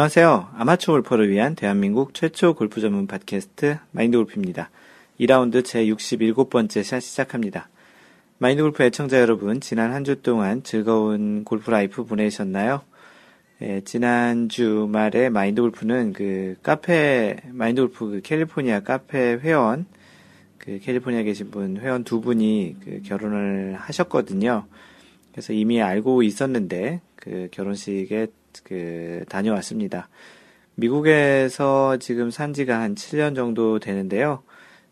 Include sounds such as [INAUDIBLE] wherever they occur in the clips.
안녕하세요. 아마추어 골퍼를 위한 대한민국 최초 골프 전문 팟캐스트 마인드 골프입니다. 2라운드 제 67번째 샷 시작합니다. 마인드 골프 애청자 여러분, 지난 한 주 동안 즐거운 골프 life 보내셨나요? 예, 지난 주말에 마인드 골프는 그 카페, 마인드 골프 그 캘리포니아 카페 회원, 그 캘리포니아 계신 분, 회원 두 분이 그 결혼을 하셨거든요. 그래서 이미 알고 있었는데, 그 결혼식에 그 다녀왔습니다. 미국에서 지금 산 지가 한 7년 정도 되는데요.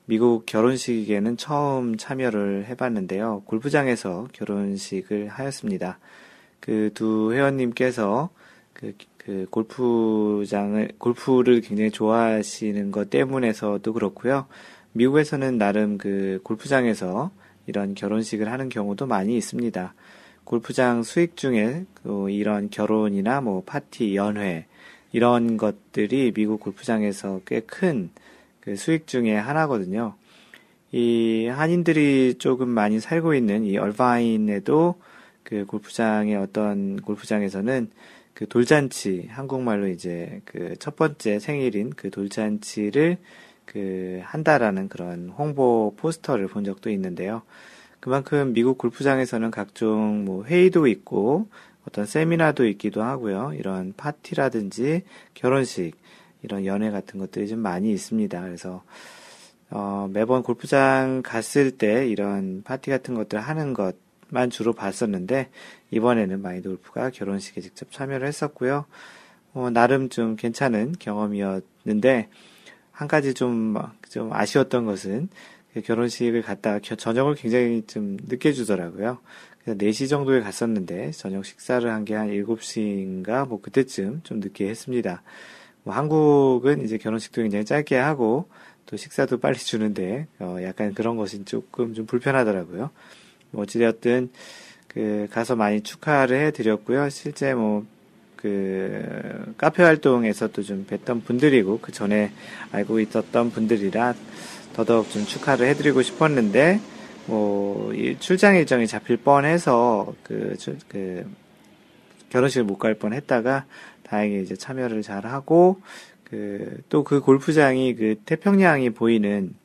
미국 결혼식에는 처음 참여를 해봤는데요. 골프장에서 결혼식을 하였습니다. 그 두 회원님께서 그, 그 골프장을, 골프를 굉장히 좋아하시는 것 때문에서도 그렇고요. 미국에서는 나름 그 골프장에서 이런 결혼식을 하는 경우도 많이 있습니다. 골프장 수익 중에 그 이런 결혼이나 뭐 파티, 연회 이런 것들이 미국 골프장에서 꽤 큰 그 수익 중에 하나거든요. 이 한인들이 조금 많이 살고 있는 이 얼바인에도 그 골프장의 어떤 골프장에서는 그 돌잔치 한국말로 이제 그 첫 번째 생일인 그 돌잔치를 그 한다라는 그런 홍보 포스터를 본 적도 있는데요. 그만큼 미국 골프장에서는 각종 뭐 회의도 있고 어떤 세미나도 있기도 하고요. 이런 파티라든지 결혼식, 이런 연회 같은 것들이 좀 많이 있습니다. 그래서 어, 매번 골프장 갔을 때 이런 파티 같은 것들 하는 것만 주로 봤었는데 이번에는 마인드 골프가 결혼식에 직접 참여를 했었고요. 어, 나름 좀 괜찮은 경험이었는데 한 가지 좀, 좀 아쉬웠던 것은 그 결혼식을 갔다가 저녁을 굉장히 좀 늦게 주더라고요. 그래서 4시 정도에 갔었는데 저녁 식사를 한게한 7시인가 뭐 그때쯤 좀 늦게 했습니다. 뭐 한국은 이제 결혼식도 굉장히 짧게 하고 또 식사도 빨리 주는데 어 약간 그런 것이 조금 좀 불편하더라고요. 뭐 어찌되었든 그 가서 많이 축하를 해드렸고요. 실제 뭐 그 카페 활동에서도 좀 뵀던 분들이고 그 전에 알고 있었던 분들이라 더더욱 좀 축하를 해드리고 싶었는데, 뭐, 출장 일정이 잡힐 뻔해서, 그, 그, 결혼식을 못 갈 뻔 했다가, 다행히 이제 참여를 잘 하고, 그, 또 그 골프장이 그 태평양이 보이는,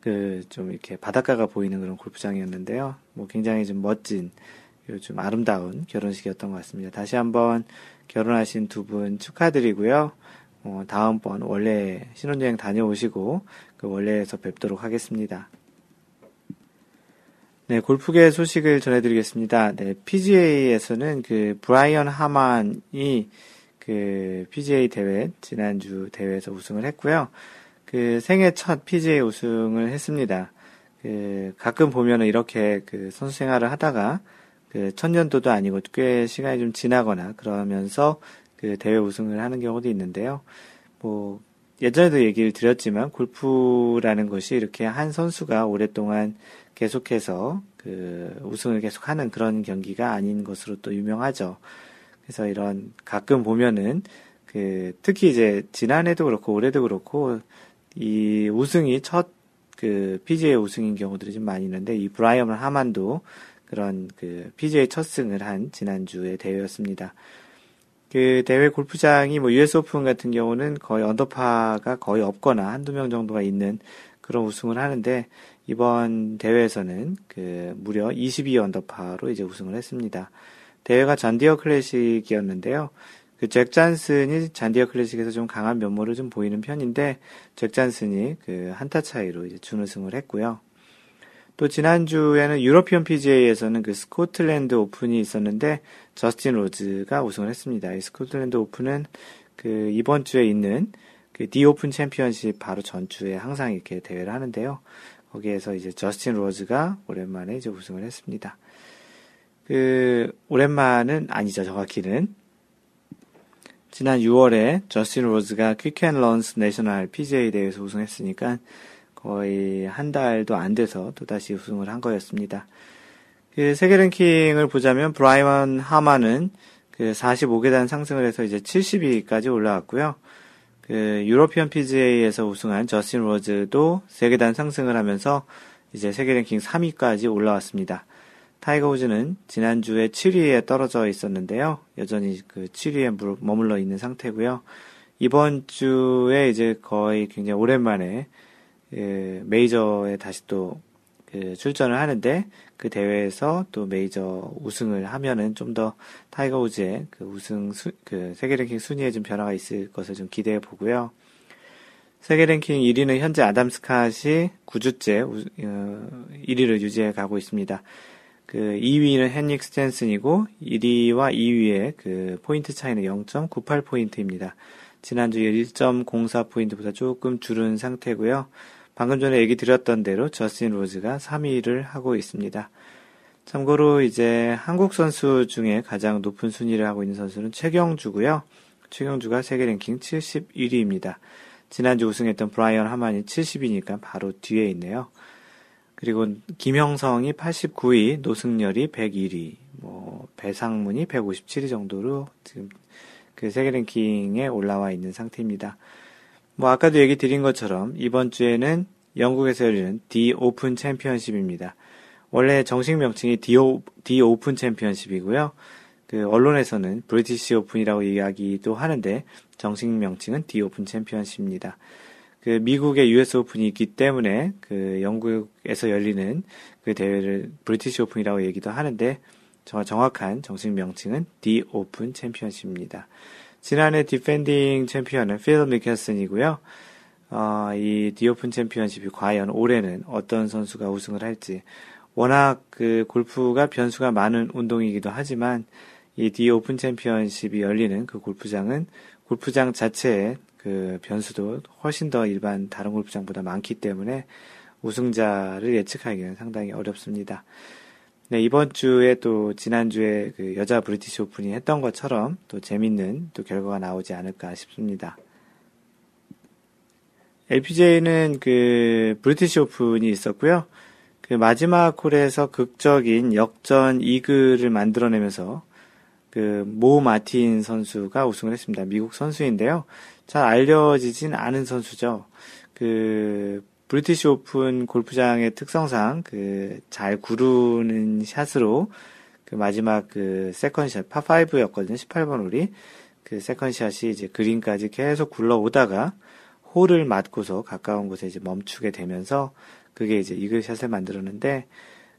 그, 좀 이렇게 바닷가가 보이는 그런 골프장이었는데요. 뭐 굉장히 좀 멋진, 좀 아름다운 결혼식이었던 것 같습니다. 다시 한번 결혼하신 두 분 축하드리고요. 어, 다음번 원래 신혼여행 다녀오시고 그 원래에서 뵙도록 하겠습니다. 네, 골프계 소식을 전해드리겠습니다. 네, PGA에서는 그 브라이언 하만이 그 PGA 대회 지난주 대회에서 우승을 했고요. 그 생애 첫 PGA 우승을 했습니다. 그 가끔 보면은 이렇게 그 선수 생활을 하다가 그 천년도도 아니고 꽤 시간이 좀 지나거나 그러면서 그 대회 우승을 하는 경우도 있는데요. 뭐 예전에도 얘기를 드렸지만 골프라는 것이 이렇게 한 선수가 오랫동안 계속해서 그 우승을 계속하는 그런 경기가 아닌 것으로 또 유명하죠. 그래서 이런 가끔 보면은 그 특히 이제 지난해도 그렇고 올해도 그렇고 이 우승이 첫 그 PGA 우승인 경우들이 좀 많이 있는데 이 브라이언 하만도 그런 그 PGA 첫 승을 한 지난주의 대회였습니다. 그 대회 골프장이 뭐 US 오픈 같은 경우는 거의 언더파가 거의 없거나 한두 명 정도가 있는 그런 우승을 하는데 이번 대회에서는 그 무려 22 언더파로 이제 우승을 했습니다. 대회가 존디어 클래식이었는데요. 그 잭 존슨이 존디어 클래식에서 좀 강한 면모를 좀 보이는 편인데 잭 존슨이 그 한타 차이로 이제 준우승을 했고요. 또 지난주에는 유러피언 PGA에서는 그 스코틀랜드 오픈이 있었는데 저스틴 로즈가 우승을 했습니다. 이 스코틀랜드 오픈은 그 이번 주에 있는 그 디 오픈 챔피언십 바로 전주에 항상 이렇게 대회를 하는데요. 거기에서 이제 저스틴 로즈가 오랜만에 이제 우승을 했습니다. 그 오랜만은 아니죠 정확히는 지난 6월에 저스틴 로즈가 퀴큰론스 내셔널 PGA 대회에서 우승했으니까 거의 한 달도 안 돼서 또다시 우승을 한 거였습니다. 그 세계 랭킹을 보자면 브라이언 하먼은 그 45계단 상승을 해서 이제 70위까지 올라왔고요. 그 유로피언 PGA에서 우승한 저스틴 로즈도 3계단 상승을 하면서 이제 세계 랭킹 3위까지 올라왔습니다. 타이거 우즈는 지난주에 7위에 떨어져 있었는데요. 여전히 그 7위에 머물러 있는 상태고요. 이번 주에 이제 거의 굉장히 오랜만에 예, 메이저에 다시 또 그 출전을 하는데 그 대회에서 또 메이저 우승을 하면은 좀 더 타이거 우즈의 그 우승 수, 그 세계 랭킹 순위에 좀 변화가 있을 것을 좀 기대해 보고요. 세계 랭킹 1위는 현재 아담 스캇이 9주째 우, 어, 1위를 유지해 가고 있습니다. 그 2위는 헨릭 스탠슨이고 1위와 2위의 그 포인트 차이는 0.98포인트입니다. 지난주 1.04포인트보다 조금 줄은 상태고요. 방금 전에 얘기 드렸던 대로 저스틴 로즈가 3위를 하고 있습니다. 참고로 이제 한국 선수 중에 가장 높은 순위를 하고 있는 선수는 최경주고요. 최경주가 세계 랭킹 71위입니다. 지난주 우승했던 브라이언 하만이 70위니까 바로 뒤에 있네요. 그리고 김형성이 89위, 노승열이 101위, 뭐 배상문이 157위 정도로 지금 그 세계 랭킹에 올라와 있는 상태입니다. 뭐 아까도 얘기 드린 것처럼 이번 주에는 영국에서 열리는 디 오픈 챔피언십입니다. 원래 정식 명칭이 디, 오픈 챔피언십이고요. 그 언론에서는 브리티시 오픈이라고 이야기도 하는데 정식 명칭은 디 오픈 챔피언십입니다. 그 미국의 US 오픈이 있기 때문에 그 영국에서 열리는 그 대회를 브리티시 오픈이라고 얘기도 하는데 정확한 정식 명칭은 디 오픈 챔피언십입니다. 지난해 defending champion은 필 미켈슨이고요. 어, 이 디오픈 챔피언십이 과연 올해는 어떤 선수가 우승을 할지 워낙 그 골프가 변수가 많은 운동이기도 하지만 이 디오픈 챔피언십이 열리는 그 골프장은 골프장 자체에 그 변수도 훨씬 더 일반 다른 골프장보다 많기 때문에 우승자를 예측하기는 상당히 어렵습니다. 네, 이번 주에 또 지난주에 그 여자 브리티시 오픈이 했던 것처럼 또 재밌는 또 결과가 나오지 않을까 싶습니다. LPGA는 그 브리티시 오픈이 있었고요. 그 마지막 홀에서 극적인 역전 이글을 만들어내면서 그 모 마틴 선수가 우승을 했습니다. 미국 선수인데요. 잘 알려지진 않은 선수죠. 그 브리티시 오픈 골프장의 특성상 그 잘 구르는 샷으로 그 마지막 그 second shot 파5였거든요. 18번 홀이 그 세컨샷이 이제 그린까지 계속 굴러오다가 홀을 맞고서 가까운 곳에 이제 멈추게 되면서 그게 이제 이글샷을 만들었는데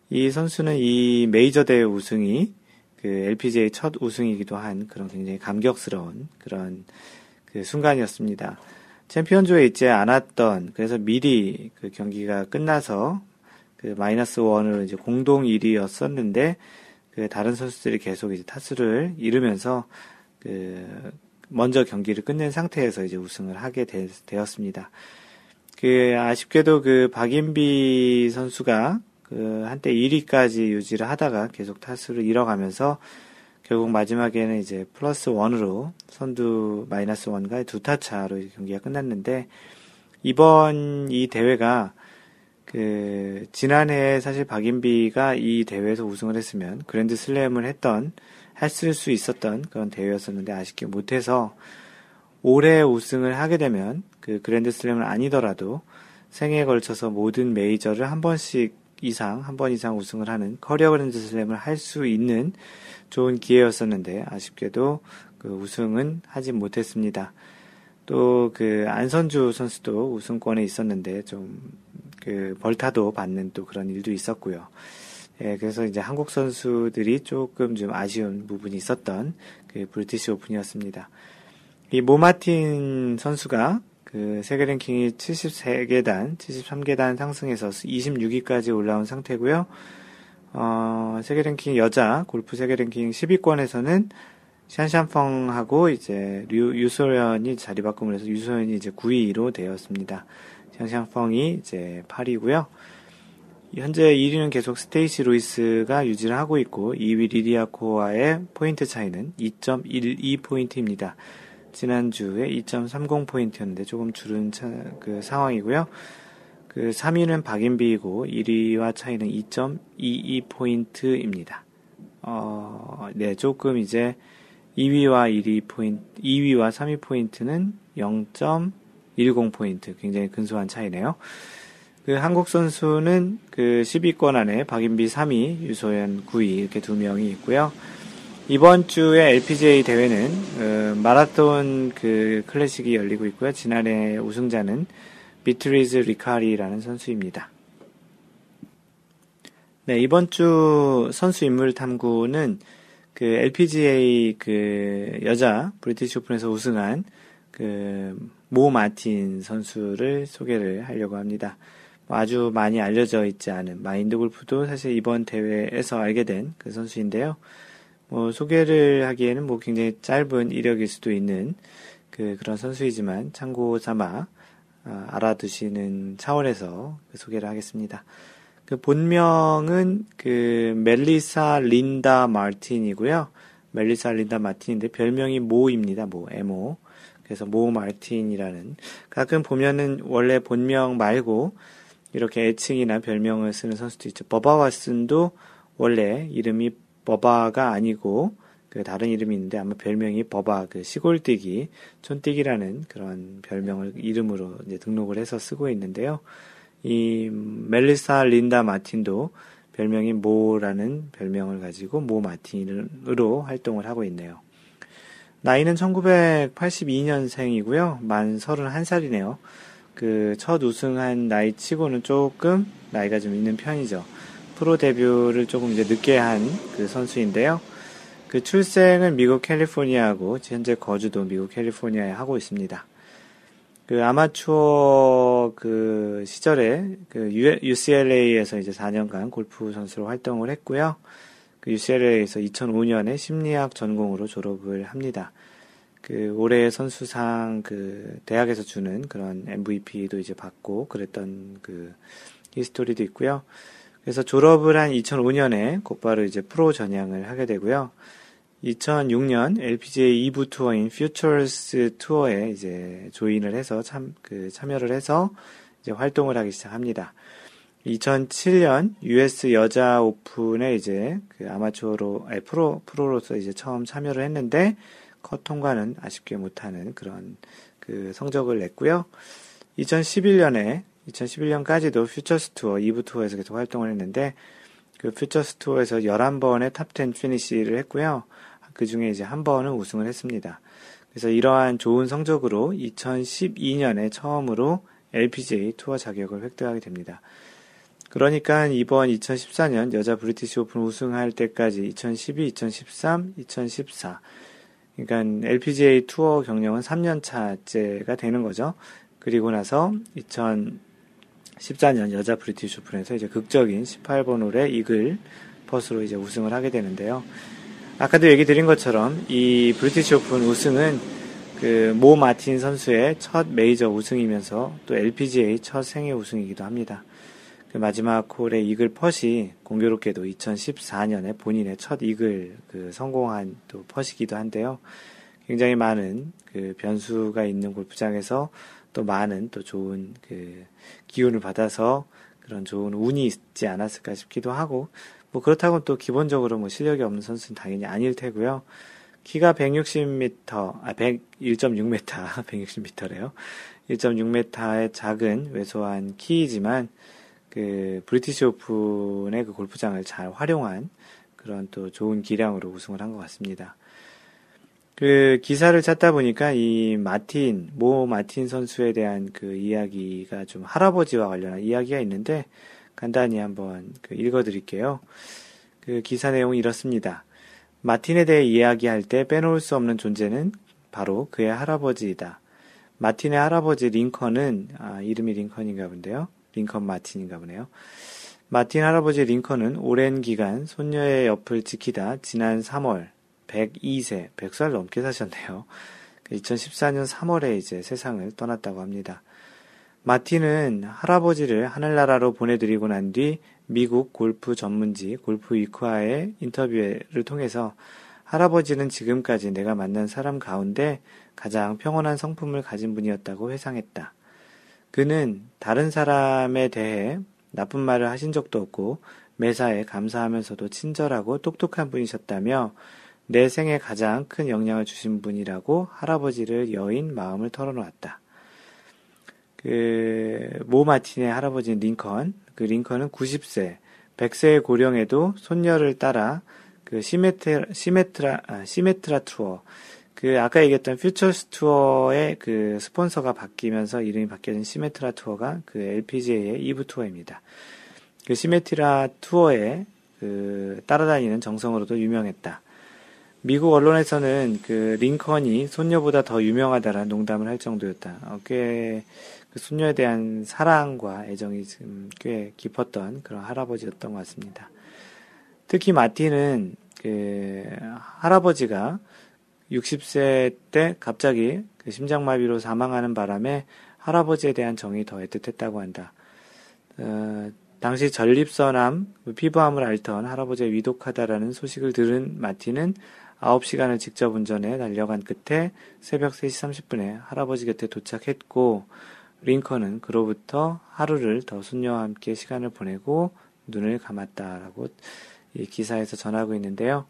이 선수는 이 메이저 대회 우승이 그 LPGA 첫 우승이기도 한 그런 굉장히 감격스러운 그런 그 순간이었습니다. 챔피언조에 있지 않았던 그래서 미리 그 경기가 끝나서 그 마이너스 원으로 이제 공동 1위였었는데 그 다른 선수들이 계속 이제 타수를 잃으면서 그 먼저 경기를 끝낸 상태에서 이제 우승을 하게 되, 되었습니다. 그 아쉽게도 그 박인비 선수가 그 한때 1위까지 유지를 하다가 계속 타수를 잃어가면서 결국 마지막에는 이제 플러스 원으로 선두 마이너스 원과 두타 차로 경기가 끝났는데 이번 이 대회가 그 지난해 사실 박인비가 이 대회에서 우승을 했으면 그랜드 슬램을 했던 했을 수 있었던 그런 대회였었는데 아쉽게 못해서 올해 우승을 하게 되면 그 그랜드 슬램은 아니더라도 생애에 걸쳐서 모든 메이저를 한 번씩 이상, 한 번 이상 우승을 하는 커리어 그랜드 슬램을 할 수 있는 좋은 기회였었는데 아쉽게도 그 우승은 하지 못했습니다. 또 그 안선주 선수도 우승권에 있었는데 좀 그 벌타도 받는 또 그런 일도 있었고요. 예, 그래서 이제 한국 선수들이 조금 좀 아쉬운 부분이 있었던 그 브리티시 오픈이었습니다. 이 모마틴 선수가 그 세계 랭킹이 73계단, 73계단 상승해서 26위까지 올라온 상태고요. 어, 세계 랭킹 여자 골프 세계 랭킹 10위권에서는 샨샨펑하고 이제 류, 유소연이 자리 바꿈을 해서 유소연이 이제 9위로 되었습니다. 샨샨펑이 이제 8위고요. 현재 1위는 계속 스테이시 루이스가 유지를 하고 있고 2위 리디아코와의 포인트 차이는 2.12포인트입니다. 지난주에 2.30포인트였는데 조금 줄은 차, 그 상황이고요. 그 3위는 박인비이고 1위와 차이는 2.22포인트입니다. 어, 네, 조금 이제 2위와 1위 포인트, 2위와 3위 포인트는 0.10포인트. 굉장히 근소한 차이네요. 그 한국 선수는 그 10위권 안에 박인비 3위, 유소연 9위 이렇게 두 명이 있고요. 이번 주에 LPGA 대회는 어, 마라톤 그 클래식이 열리고 있고요. 지난해 우승자는 비트리즈 리카리라는 선수입니다. 네, 이번 주 선수 인물 탐구는 그 LPGA 그 여자 브리티시 오픈에서 우승한 그 모 마틴 선수를 소개를 하려고 합니다. 뭐 아주 많이 알려져 있지 않은 마인드 골프도 사실 이번 대회에서 알게 된 그 선수인데요. 뭐 소개를 하기에는 뭐 굉장히 짧은 이력일 수도 있는 그 그런 선수이지만 참고 삼아 아, 알아두시는 차원에서 그 소개를 하겠습니다. 그 본명은 그 멜리사 린다 마틴이고요. 멜리사 린다 마틴인데 별명이 모입니다. 모, 에모. 그래서 모 마틴이라는 가끔 보면은 원래 본명 말고 이렇게 애칭이나 별명을 쓰는 선수도 있죠. 버바 왓슨도 원래 이름이 버바가 아니고 그 다른 이름이 있는데 아마 별명이 버바 그 시골뛰기 촌뛰기라는 그런 별명을 이름으로 이제 등록을 해서 쓰고 있는데요. 이 멜리사 린다 마틴도 별명이 모라는 별명을 가지고 모 마틴으로 활동을 하고 있네요. 나이는 1982년생이고요. 만 31살이네요. 그 첫 우승한 나이 치고는 조금 나이가 좀 있는 편이죠. 프로 데뷔를 조금 이제 늦게 한 그 선수인데요. 그 출생은 미국 캘리포니아고 현재 거주도 미국 캘리포니아에 하고 있습니다. 그 아마추어 그 시절에 그 UCLA에서 이제 4년간 골프 선수로 활동을 했고요. 그 UCLA에서 2005년에 심리학 전공으로 졸업을 합니다. 그 올해 선수상 그 대학에서 주는 그런 MVP도 이제 받고 그랬던 그 history도 있고요. 그래서 졸업을 한 2005년에 곧바로 이제 프로 전향을 하게 되고요. 2006년 LPGA 2부 투어인 퓨처스 투어에 이제 join을 해서 참, 그 참여를 해서 이제 활동을 하기 시작합니다. 2007년 US 여자 오픈에 이제 그 아마추어로, 아니, 프로, 프로로서 이제 처음 참여를 했는데 컷 통과는 아쉽게 못하는 그런 그 성적을 냈고요. 2011년에 2011년까지도 퓨처스 투어 2부 투어에서 계속 활동을 했는데 그 퓨처스 투어에서 11번의 top 10 finish를 했고요. 그 중에 이제 한 번은 우승을 했습니다. 그래서 이러한 좋은 성적으로 2012년에 처음으로 LPGA 투어 자격을 획득하게 됩니다. 그러니까 이번 2014년 여자 브리티시 오픈 우승할 때까지 2012, 2013, 2014 그러니까 LPGA 투어 경력은 3년 차째가 되는 거죠. 그리고 나서 2014년 여자 브리티시 오픈에서 이제 극적인 18번 홀의 이글 putt으로 이제 우승을 하게 되는데요. 아까도 얘기 드린 것처럼 이 브리티시 오픈 우승은 그 모 마틴 선수의 첫 메이저 우승이면서 또 LPGA 첫 생애 우승이기도 합니다. 그 마지막 홀의 이글 putt이 공교롭게도 2014년에 본인의 첫 이글 그 성공한 또 putt이기도 한데요. 굉장히 많은 그 변수가 있는 골프장에서 또 많은 또 좋은 그 기운을 받아서 그런 좋은 운이 있지 않았을까 싶기도 하고 뭐 그렇다고 또 기본적으로 뭐 실력이 없는 선수는 당연히 아닐 테고요. 키가 160m, 아, 1 1.6m, 160m래요. 1.6m의 작은 왜소한 키이지만 그 브리티시 오픈의 그 골프장을 잘 활용한 그런 또 좋은 기량으로 우승을 한 것 같습니다. 그 기사를 찾다 보니까 이 마틴, 모 마틴 선수에 대한 그 이야기가 좀 할아버지와 관련한 이야기가 있는데 간단히 한번 그 읽어 드릴게요. 그 기사 내용이 이렇습니다. 마틴에 대해 이야기할 때 빼놓을 수 없는 존재는 바로 그의 할아버지이다. 마틴의 할아버지 링컨은, 아, 이름이 링컨인가 본데요. 링컨 마틴인가 보네요. 마틴 할아버지 링컨은 오랜 기간 손녀의 옆을 지키다 지난 3월 102세, 100살 넘게 사셨네요. 2014년 3월에 이제 세상을 떠났다고 합니다. 마틴은 할아버지를 하늘나라로 보내드리고 난 뒤 미국 골프 전문지 골프 위크와의 인터뷰를 통해서 할아버지는 지금까지 내가 만난 사람 가운데 가장 평온한 성품을 가진 분이었다고 회상했다. 그는 다른 사람에 대해 나쁜 말을 하신 적도 없고 매사에 감사하면서도 친절하고 똑똑한 분이셨다며 내 생에 가장 큰 영향을 주신 분이라고 할아버지를 여인 마음을 털어놓았다. 그, 모 마틴의 할아버지인 링컨, 그 링컨은 90세, 100세의 고령에도 손녀를 따라 그 시메트라, 시메트라, 아, 시메트라 투어, 그 아까 얘기했던 퓨처스 투어의 그 스폰서가 바뀌면서 이름이 바뀌어진 시메트라 투어가 그 LPGA의 2부 투어입니다. 그 시메트라 투어에 그 따라다니는 정성으로도 유명했다. 미국 언론에서는 그 링컨이 손녀보다 더 유명하다라는 농담을 할 정도였다. 어, 꽤 그 손녀에 대한 사랑과 애정이 꽤 깊었던 그런 할아버지였던 것 같습니다. 특히 마틴은 그 할아버지가 60세 때 갑자기 그 심장마비로 사망하는 바람에 할아버지에 대한 정이 더 애틋했다고 한다. 어, 당시 전립선암, 피부암을 앓던 할아버지의 위독하다라는 소식을 들은 마틴은 9시간을 직접 운전해 달려간 끝에 새벽 3시 30분에 할아버지 곁에 도착했고, 링컨은 그로부터 하루를 더 손녀와 함께 시간을 보내고 눈을 감았다라고 이 기사에서 전하고 있는데요.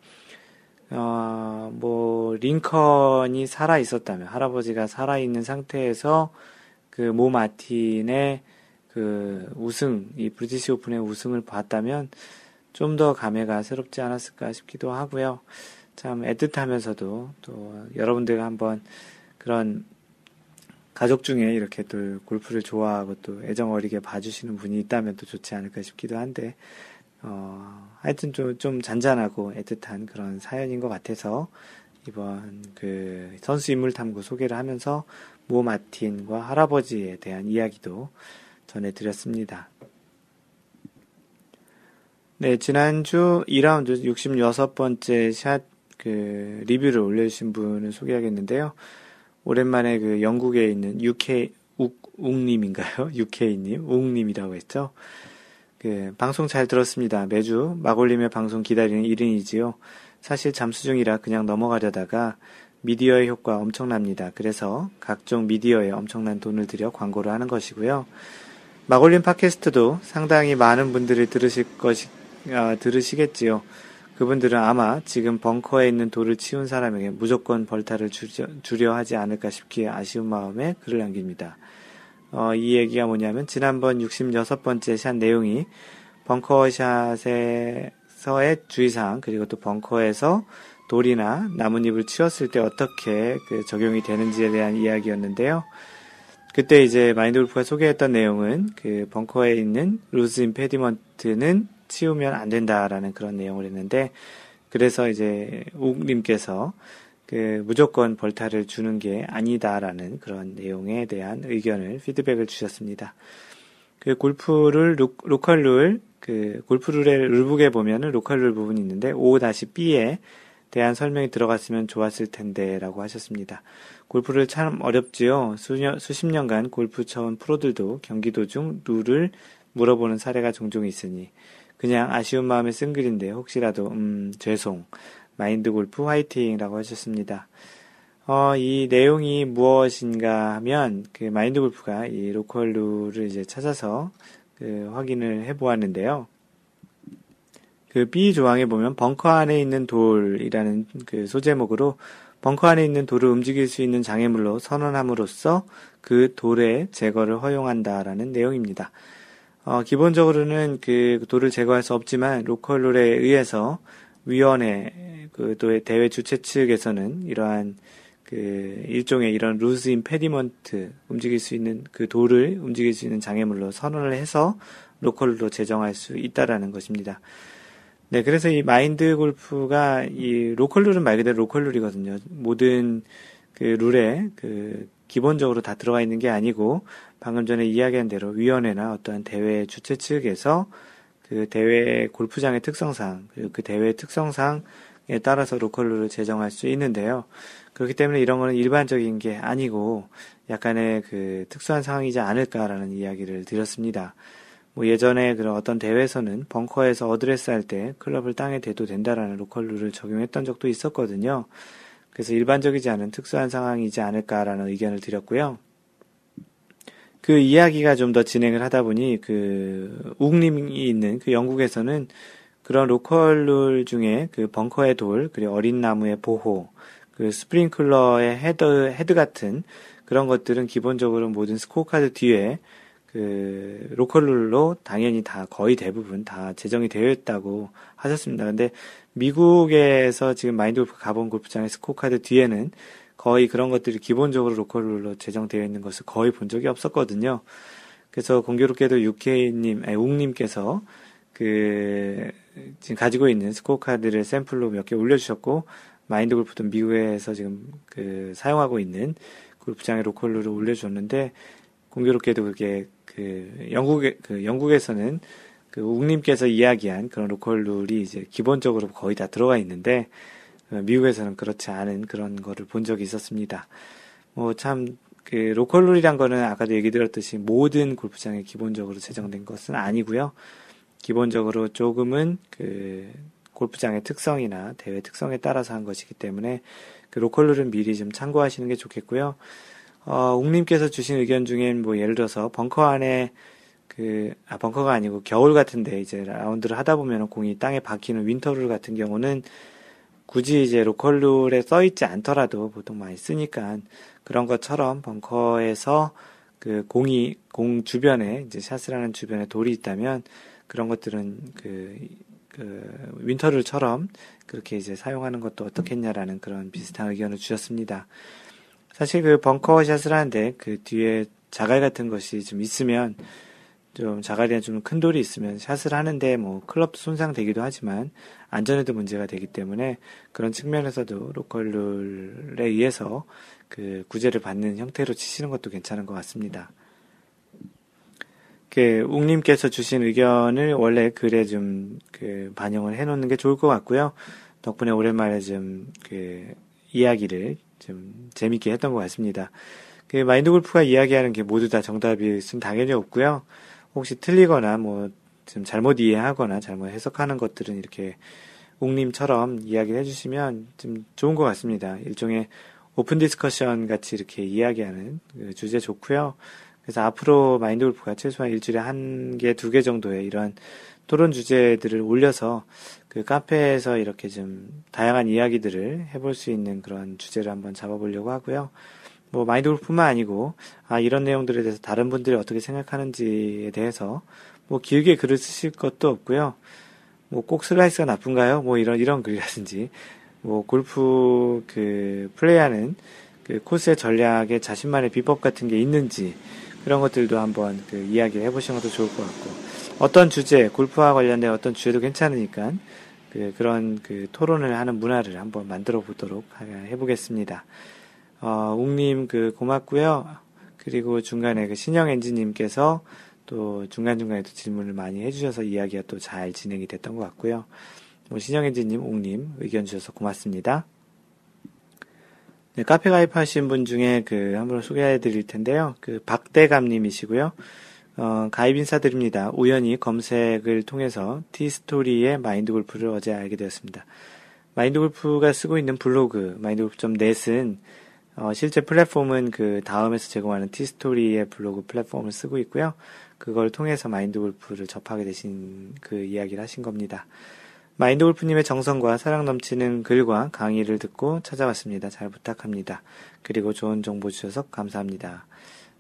어, 뭐, 링컨이 살아 있었다면, 할아버지가 살아 있는 상태에서 그모 마틴의 그 우승, 이 브리티시 오픈의 우승을 봤다면 좀 더 감회가 새롭지 않았을까 싶기도 하고요. 참 애틋하면서도 또 여러분들과 한번 그런 가족 중에 이렇게 또 골프를 좋아하고 또 애정 어리게 봐주시는 분이 있다면 또 좋지 않을까 싶기도 한데, 어, 하여튼 좀, 좀 잔잔하고 애틋한 그런 사연인 것 같아서 이번 그 선수 인물 탐구 소개를 하면서 모 마틴과 할아버지에 대한 이야기도 전해드렸습니다. 네, 지난주 2라운드 66번째 샷 그 리뷰를 올려주신 분을 소개하겠는데요. 오랜만에 그 영국에 있는 UK 욱, 욱님인가요? [LAUGHS] UK님, 욱님이라고 했죠. 그 방송 잘 들었습니다. 매주 막올림의 방송 기다리는 1인이지요. 사실 잠수 중이라 그냥 넘어가려다가 미디어의 효과 엄청납니다. 그래서 각종 미디어에 엄청난 돈을 들여 광고를 하는 것이고요. 마골린 팟캐스트도 상당히 많은 분들이 들으실 것이, 아, 들으시겠지요. 그분들은 아마 지금 벙커에 있는 돌을 치운 사람에게 무조건 벌타를 주려, 주려 하지 않을까 싶기에 아쉬운 마음에 글을 남깁니다. 어, 이 얘기가 뭐냐면, 지난번 66번째 샷 내용이 벙커샷에서의 주의사항, 그리고 또 벙커에서 돌이나 나뭇잎을 치웠을 때 어떻게 그 적용이 되는지에 대한 이야기였는데요. 그때 이제 마인드 골프가 소개했던 내용은 그 벙커에 있는 루즈 임페디먼트는 치우면 안 된다라는 그런 내용을 했는데 그래서 이제 옥님께서 그 무조건 벌타를 주는 게 아니다라는 그런 내용에 대한 의견을 피드백을 주셨습니다. 그 골프를 로, 로컬 룰, 그 골프 룰의 rule book에 보면은 로컬 룰 부분이 있는데 5-B에 대한 설명이 들어갔으면 좋았을 텐데라고 하셨습니다. 골프를 참 어렵지요. 수년, 수십 년간 골프 친 프로들도 경기 도중 룰을 물어보는 사례가 종종 있으니 그냥 아쉬운 마음에 쓴 글인데 혹시라도 음 죄송 마인드 골프 화이팅이라고 하셨습니다. 어, 이 내용이 무엇인가 하면 그 마인드 골프가 이 로컬 룰을 이제 찾아서 그 확인을 해 보았는데요. 그 B 조항에 보면 벙커 안에 있는 돌이라는 그 소제목으로 벙커 안에 있는 돌을 움직일 수 있는 장애물로 선언함으로써 그 돌의 제거를 허용한다라는 내용입니다. 어, 기본적으로는 그 돌을 제거할 수 없지만 로컬 룰에 의해서 위원회 그또 대회 주최 측에서는 이러한 그 일종의 이런 loose impediment 움직일 수 있는 그 돌을 움직일 수 있는 장애물로 선언을 해서 로컬로 제정할 수 있다라는 것입니다. 네, 그래서 이 마인드 골프가 이 로컬 룰은 말 그대로 로컬 룰이거든요. 모든 그 룰에 그 기본적으로 다 들어가 있는 게 아니고 방금 전에 이야기한 대로 위원회나 어떠한 대회 주최 측에서 그 대회 골프장의 특성상 그리고 그 대회 특성상에 따라서 로컬 룰을 제정할 수 있는데요. 그렇기 때문에 이런 거는 일반적인 게 아니고 약간의 그 특수한 상황이지 않을까라는 이야기를 드렸습니다. 뭐 예전에 그런 어떤 대회에서는 벙커에서 어드레스 할 때 클럽을 땅에 대도 된다라는 로컬 룰을 적용했던 적도 있었거든요. 그래서 일반적이지 않은 특수한 상황이지 않을까라는 의견을 드렸고요. 그 이야기가 좀 더 진행을 하다 보니 그 우국님이 있는 그 영국에서는 그런 로컬 룰 중에 그 벙커의 돌 그리고 어린 나무의 보호 그 스프링클러의 헤드 헤드 같은 그런 것들은 기본적으로 모든 스코어 카드 뒤에 그 로컬룰로 당연히 다 거의 대부분 다 제정이 되어 있다고 하셨습니다. 근데 미국에서 지금 마인드 골프 가본 골프장의 스코어 카드 뒤에는 거의 그런 것들이 기본적으로 로컬룰로 제정되어 있는 것을 거의 본 적이 없었거든요. 그래서 공교롭게도 UK님, 아니, 웅님께서 그 지금 가지고 있는 스코어 카드를 샘플로 몇 개 올려주셨고 마인드 골프도 미국에서 지금 그 사용하고 있는 골프장의 로컬룰을 올려줬는데 공교롭게도 그게 그 영국에 그 영국에서는 그 웅님께서 이야기한 그런 로컬 룰이 이제 기본적으로 거의 다 들어가 있는데 어, 미국에서는 그렇지 않은 그런 거를 본 적이 있었습니다. 뭐참 그 로컬 룰이란 거는 아까도 얘기 드렸듯이 모든 골프장에 기본적으로 제정된 것은 아니고요. 기본적으로 조금은 그 골프장의 특성이나 대회 특성에 따라서 한 것이기 때문에 그 로컬 룰은 미리 좀 참고하시는 게 좋겠고요. 어, 웅님께서 주신 의견 중에 뭐 예를 들어서 벙커 안에 그, 아, 벙커가 아니고 겨울 같은데 이제 라운드를 하다 보면 공이 땅에 박히는 winter rule 같은 경우는 굳이 이제 로컬룰에 써 있지 않더라도 보통 많이 쓰니까 그런 것처럼 벙커에서 그 공이, 공 주변에 이제 샷을 하는 주변에 돌이 있다면 그런 것들은 그, 그 윈터룰처럼 그렇게 이제 사용하는 것도 어떻겠냐라는 그런 비슷한 의견을 주셨습니다. 사실 그 벙커샷을 하는데 그 뒤에 자갈 같은 것이 좀 있으면 좀 자갈이나 좀 큰 돌이 있으면 샷을 하는데 뭐 클럽 손상 되기도 하지만 안전에도 문제가 되기 때문에 그런 측면에서도 로컬 룰에 의해서 그 구제를 받는 형태로 치시는 것도 괜찮은 것 같습니다. 그 웅님께서 주신 의견을 원래 글에 좀 그 반영을 해놓는 게 좋을 것 같고요. 덕분에 오랜만에 좀 그 이야기를 좀 재밌게 했던 것 같습니다. 그 마인드 골프가 이야기하는 게 모두 다 정답이 있으면 당연히 없고요. 혹시 틀리거나 뭐 좀 잘못 이해하거나 잘못 해석하는 것들은 이렇게 웅님처럼 이야기를 해주시면 좀 좋은 것 같습니다. 일종의 open discussion 같이 이렇게 이야기하는 그 주제 좋고요. 그래서 앞으로 마인드 골프가 최소한 일주일에 한 개, 두 개 정도의 이런 토론 주제들을 올려서 그 카페에서 이렇게 좀 다양한 이야기들을 해볼 수 있는 그런 주제를 한번 잡아보려고 하고요. 뭐 마인드 골프뿐만 아니고 아 이런 내용들에 대해서 다른 분들이 어떻게 생각하는지에 대해서 뭐 길게 글을 쓰실 것도 없고요. 뭐 꼭 슬라이스가 나쁜가요? 뭐 이런 이런 글이라든지 뭐 골프 그 플레이하는 그 코스의 전략에 자신만의 비법 같은 게 있는지 그런 것들도 한번 그 이야기를 해보시는 것도 좋을 것 같고 어떤 주제 골프와 관련된 어떤 주제도 괜찮으니까 그 그런 그 토론을 하는 문화를 한번 만들어 보도록 해보겠습니다. 어, 웅님 그 고맙고요. 그리고 중간에 그 신영 엔지님께서 또 중간중간에 도 질문을 많이 해주셔서 이야기가 또 잘 진행이 됐던 것 같고요. 뭐 신영 엔지님, 웅님 의견 주셔서 고맙습니다. 네, 카페 가입하신 분 중에 그 한번 소개해 드릴 텐데요. 그 박대감님이시고요. 어, 가입 인사드립니다. 우연히 검색을 통해서 티스토리의 마인드 골프를 어제 알게 되었습니다. 마인드 골프가 쓰고 있는 블로그, 마인드 골프.net은 어, 실제 플랫폼은 그 다음에서 제공하는 티스토리의 블로그 플랫폼을 쓰고 있고요. 그걸 통해서 마인드 골프를 접하게 되신 그 이야기를 하신 겁니다. 마인드 골프님의 정성과 사랑 넘치는 글과 강의를 듣고 찾아왔습니다. 잘 부탁합니다. 그리고 좋은 정보 주셔서 감사합니다.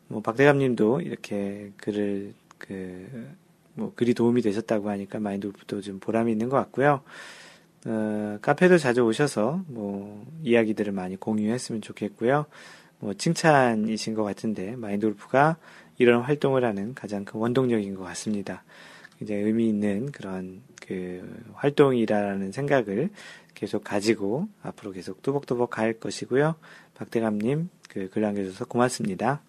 뭐 박대감님도 이렇게 글을 그 뭐 글이 도움이 되셨다고 하니까 마인드골프도 좀 보람이 있는 것 같고요. 어, 카페도 자주 오셔서 뭐 이야기들을 많이 공유했으면 좋겠고요. 뭐 칭찬이신 것 같은데 마인드골프가 이런 활동을 하는 가장 큰 원동력인 것 같습니다. 굉장히 의미 있는 그런 그 활동이라는 생각을 계속 가지고 앞으로 계속 뚜벅뚜벅 갈 것이고요. 박대감님 그 글 남겨주셔서 고맙습니다.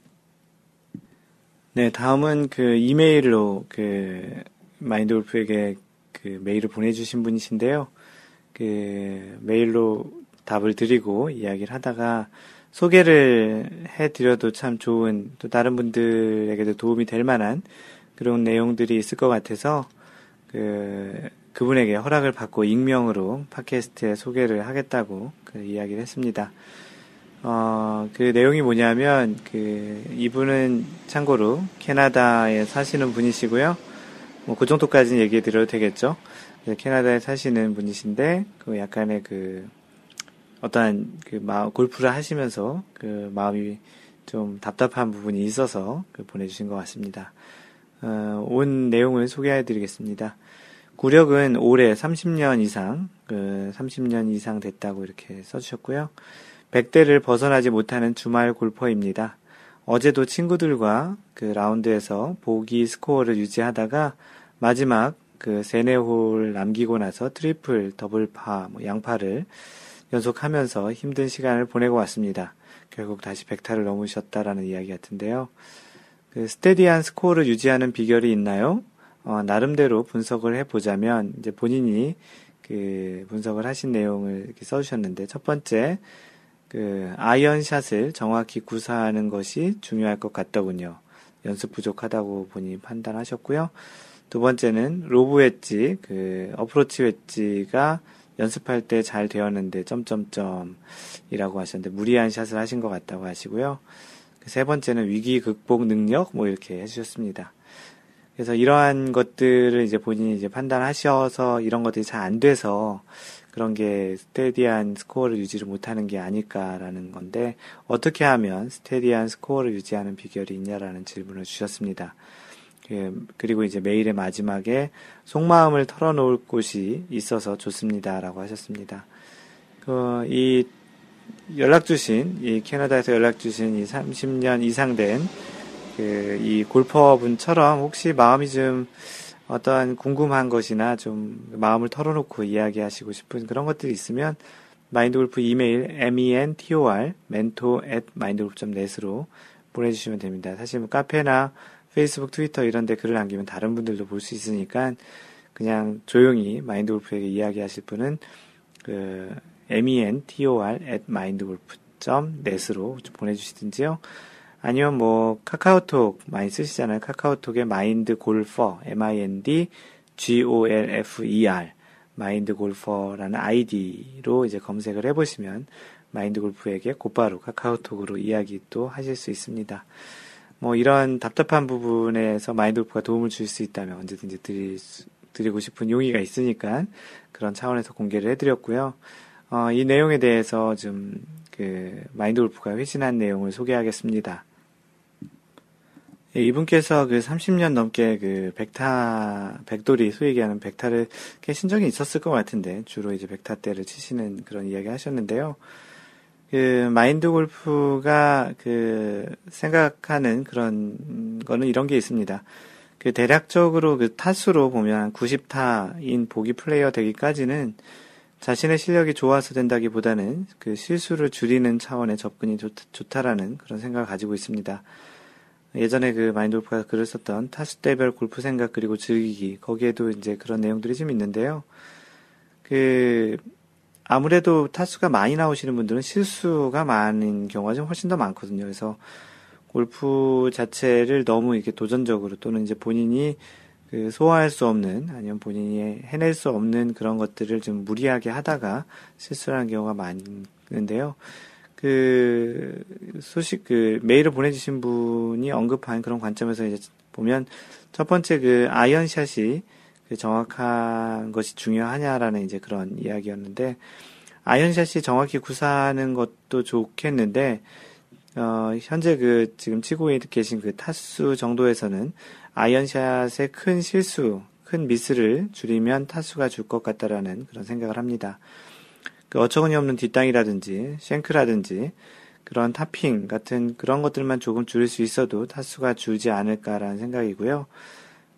네, 다음은 그 이메일로 그 마인드 골프에게 그 메일을 보내주신 분이신데요. 그 메일로 답을 드리고 이야기를 하다가 소개를 해드려도 참 좋은 또 다른 분들에게도 도움이 될 만한 그런 내용들이 있을 것 같아서 그 그분에게 허락을 받고 익명으로 팟캐스트에 소개를 하겠다고 그 이야기를 했습니다. 어, 그 내용이 뭐냐면, 그, 이분은 참고로 캐나다에 사시는 분이시고요. 뭐, 그 정도까지는 얘기해 드려도 되겠죠. 캐나다에 사시는 분이신데, 그 약간의 그, 어떠한 그 마, 골프를 하시면서 그 마음이 좀 답답한 부분이 있어서 그 보내주신 것 같습니다. 어, 온 내용을 소개해 드리겠습니다. 구력은 올해 30년 이상, 그 30년 이상 됐다고 이렇게 써주셨고요. 100대를 벗어나지 못하는 주말 골퍼입니다. 어제도 친구들과 그 라운드에서 보기 스코어를 유지하다가 마지막 그 세네 홀 남기고 나서 트리플, 더블파, 뭐 양파를 연속하면서 힘든 시간을 보내고 왔습니다. 결국 다시 100타를 넘으셨다라는 이야기 같은데요. 그 steady한 스코어를 유지하는 비결이 있나요? 어, 나름대로 분석을 해보자면 이제 본인이 그 분석을 하신 내용을 이렇게 써주셨는데 첫 번째 그 아이언샷을 정확히 구사하는 것이 중요할 것 같더군요. 연습 부족하다고 본인이 판단하셨고요. 두 번째는 로브 웨지, 그 어프로치 웨지가 연습할 때 잘 되었는데 점점점이라고 하셨는데 무리한 샷을 하신 것 같다고 하시고요. 그세 번째는 위기 극복 능력 뭐 이렇게 해주셨습니다. 그래서 이러한 것들을 이제 본인이 이제 판단하셔서 이런 것들이 잘 안 돼서 그런 게 스테디한 스코어를 유지를 못하는 게 아닐까라는 건데 어떻게 하면 스테디한 스코어를 유지하는 비결이 있냐라는 질문을 주셨습니다. 예, 그리고 이제 메일의 마지막에 속마음을 털어놓을 곳이 있어서 좋습니다라고 하셨습니다. 그, 이 연락 주신 이 캐나다에서 연락 주신 이 30년 이상 된그이 골퍼분처럼 혹시 마음이 좀 어떠한 궁금한 것이나 좀 마음을 털어놓고 이야기하시고 싶은 그런 것들이 있으면 마인드골프 이메일 mentor mentor at mindgolf.net으로 보내주시면 됩니다. 사실 뭐 카페나 페이스북, 트위터 이런 데 글을 남기면 다른 분들도 볼 수 있으니까 그냥 조용히 마인드골프에게 이야기하실 분은 그 mentor at mindgolf.net으로 보내주시든지요. 아니면 뭐 카카오톡 많이 쓰시잖아요. 카카오톡에 마인드 골퍼 M-I-N-D G-O-L-F-E-R 마인드 골퍼라는 아이디로 이제 검색을 해보시면 마인드 골프에게 곧바로 카카오톡으로 이야기 도 하실 수 있습니다. 뭐 이런 답답한 부분에서 마인드 골프가 도움을 줄 수 있다면 언제든지 드릴 수, 드리고 싶은 용의가 있으니까 그런 차원에서 공개를 해드렸고요. 어, 이 내용에 대해서 좀 그 마인드 골프가 회신한 내용을 소개하겠습니다. 예, 이분께서 그 30년 넘게 그 백타, 백돌이 소위 얘기하는 백타를 깨신 적이 있었을 것 같은데, 주로 이제 백타 때를 치시는 그런 이야기 하셨는데요. 그, 마인드 골프가 그, 생각하는 그런 거는 이런 게 있습니다. 그, 대략적으로 그 타수로 보면 90타인 보기 플레이어 되기까지는 자신의 실력이 좋아서 된다기 보다는 그 실수를 줄이는 차원의 접근이 좋, 좋다라는 그런 생각을 가지고 있습니다. 예전에 그 마인돌프가 글을 썼던 타수대별 골프 생각 그리고 즐기기 거기에도 이제 그런 내용들이 좀 있는데요. 그 아무래도 타수가 많이 나오시는 분들은 실수가 많은 경우가 좀 훨씬 더 많거든요. 그래서 골프 자체를 너무 이렇게 도전적으로 또는 이제 본인이 그 소화할 수 없는 아니면 본인이 해낼 수 없는 그런 것들을 좀 무리하게 하다가 실수하는 경우가 많은데요. 그 소식 그 메일을 보내주신 분이 언급한 그런 관점에서 이제 보면 첫 번째 그 아이언샷이 그 정확한 것이 중요하냐라는 이제 그런 이야기였는데 아이언샷이 정확히 구사하는 것도 좋겠는데 어 현재 그 지금 치고 계신 그 타수 정도에서는 아이언샷의 큰 실수, 큰 미스를 줄이면 타수가 줄 것 같다라는 그런 생각을 합니다. 그 어처구니 없는 뒷땅이라든지 쉔크라든지 그런 타핑 같은 그런 것들만 조금 줄일 수 있어도 타수가 줄지 않을까라는 생각이고요.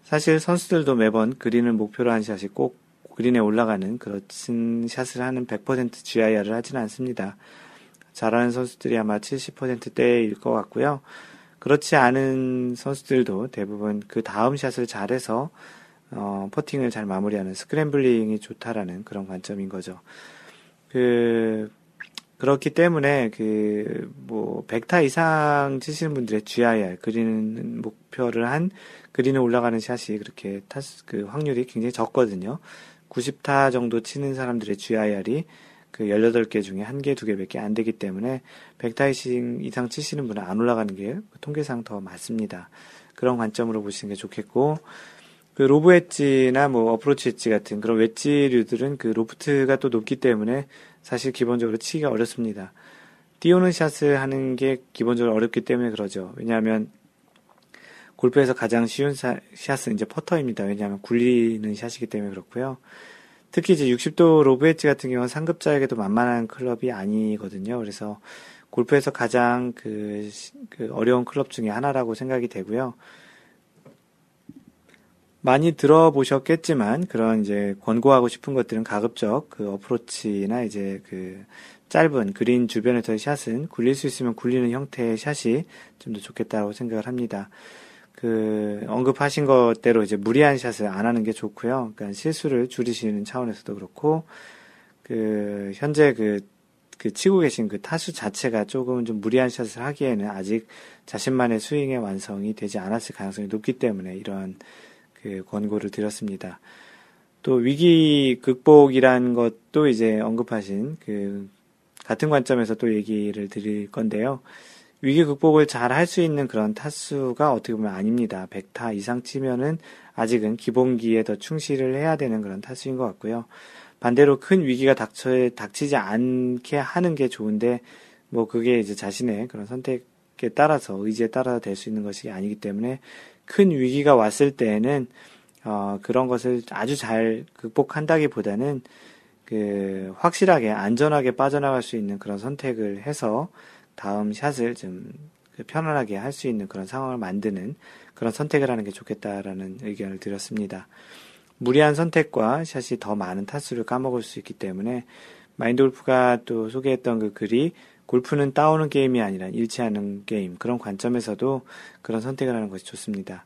사실 선수들도 매번 그린을 목표로 한 샷이 꼭 그린에 올라가는 그런 샷을 하는 100% GIR을 하지는 않습니다. 잘하는 선수들이 아마 70%대일 것 같고요. 그렇지 않은 선수들도 대부분 그 다음 샷을 잘해서 어, 퍼팅을 잘 마무리하는 스크램블링이 좋다라는 그런 관점인 거죠. 그, 그렇기 때문에 그, 뭐, 100타 이상 치시는 분들의 GIR, 그리는 목표를 한, 그린에 올라가는 샷이 그렇게 타, 그 확률이 굉장히 적거든요. 90타 정도 치는 사람들의 GIR이 그 18개 중에 1개, 2개밖에 안 되기 때문에 100타 이상 치시는 분은 안 올라가는 게 통계상 더 맞습니다. 그런 관점으로 보시는 게 좋겠고, 그 lob wedge나 뭐 approach wedge 같은 그런 wedge류들은 그 로프트가 또 높기 때문에 사실 기본적으로 치기가 어렵습니다. 띄우는 샷을 하는 게 기본적으로 어렵기 때문에 그러죠. 왜냐하면 골프에서 가장 쉬운 샷은 이제 퍼터입니다. 왜냐하면 굴리는 샷이기 때문에 그렇고요. 특히 이제 60도 lob wedge 같은 경우는 상급자에게도 만만한 클럽이 아니거든요. 그래서 골프에서 가장 그, 그 어려운 클럽 중에 하나라고 생각이 되고요. 많이 들어보셨겠지만 그런 이제 권고하고 싶은 것들은 가급적 그 어프로치나 이제 그 짧은 그린 주변에서의 샷은 굴릴 수 있으면 굴리는 형태의 샷이 좀 더 좋겠다고 생각을 합니다. 그 언급하신 것대로 이제 무리한 샷을 안 하는 게 좋고요. 그러니까 실수를 줄이시는 차원에서도 그렇고 그 현재 그, 그 치고 계신 그 타수 자체가 조금은 좀 무리한 샷을 하기에는 아직 자신만의 스윙의 완성이 되지 않았을 가능성이 높기 때문에 이런 그 권고를 드렸습니다. 또 위기 극복이란 것도 이제 언급하신 그 같은 관점에서 또 얘기를 드릴 건데요. 위기 극복을 잘 할 수 있는 그런 타수가 어떻게 보면 아닙니다. 100타 이상 치면은 아직은 기본기에 더 충실을 해야 되는 그런 타수인 것 같고요. 반대로 큰 위기가 닥쳐, 닥치지 않게 하는 게 좋은데, 뭐 그게 이제 자신의 그런 선택에 따라서, 의지에 따라서 될수 있는 것이 아니기 때문에 큰 위기가 왔을 때에는, 어, 그런 것을 아주 잘 극복한다기 보다는, 그, 확실하게, 안전하게 빠져나갈 수 있는 그런 선택을 해서, 다음 샷을 좀그 편안하게 할 수 있는 그런 상황을 만드는 그런 선택을 하는 게 좋겠다라는 의견을 드렸습니다. 무리한 선택과 샷이 더 많은 타수를 까먹을 수 있기 때문에 마인드 골프가 또 소개했던 그 글이 골프는 따오는 게임이 아니라 일치하는 게임 그런 관점에서도 그런 선택을 하는 것이 좋습니다.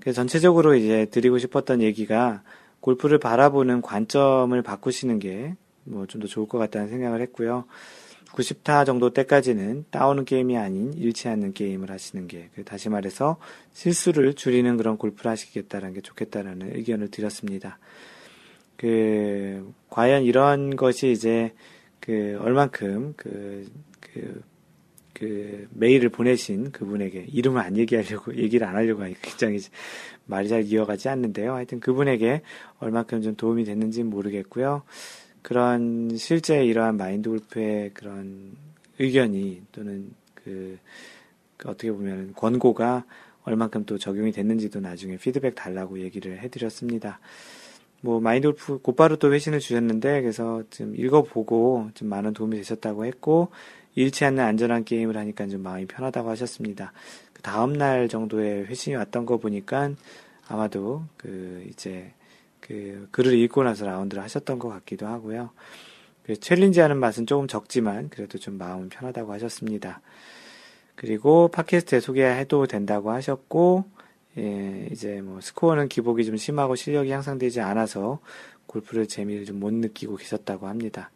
그래서 전체적으로 이제 드리고 싶었던 얘기가 골프를 바라보는 관점을 바꾸시는 게 뭐 좀 더 좋을 것 같다는 생각을 했고요. 90타 정도 때까지는 따오는 게임이 아닌 않는 게임을 하시는 게, 그 다시 말해서 실수를 줄이는 그런 골프를 하시겠다는 게 좋겠다라는 의견을 드렸습니다. 그, 과연 이런 것이 이제, 그, 얼만큼, 그, 그, 그, 메일을 보내신 그분에게, 이름을 안 얘기하려고, 얘기를 안 하려고 하니까 굉장히 말이 잘 이어가지 않는데요. 하여튼 그분에게 얼만큼 좀 도움이 됐는지는 모르겠고요. 그런 실제 이러한 마인드 골프의 그런 의견이 또는 그, 그 어떻게 보면 권고가 얼만큼 또 적용이 됐는지도 나중에 피드백 달라고 얘기를 해드렸습니다. 뭐 마인드 골프 곧바로 또 회신을 주셨는데 그래서 좀 읽어보고 좀 많은 도움이 되셨다고 했고 잃지 않는 안전한 게임을 하니까 좀 마음이 편하다고 하셨습니다. 그 다음 날 정도에 회신이 왔던 거 보니까 아마도 그 이제 그 글을 읽고 나서 라운드를 하셨던 것 같기도 하고요. 그 challenge 하는 맛은 조금 적지만 그래도 좀 마음은 편하다고 하셨습니다. 그리고 팟캐스트에 소개해도 된다고 하셨고, 예, 이제 뭐 스코어는 기복이 좀 심하고 실력이 향상되지 않아서 골프를 재미를 좀 못 느끼고 계셨다고 합니다.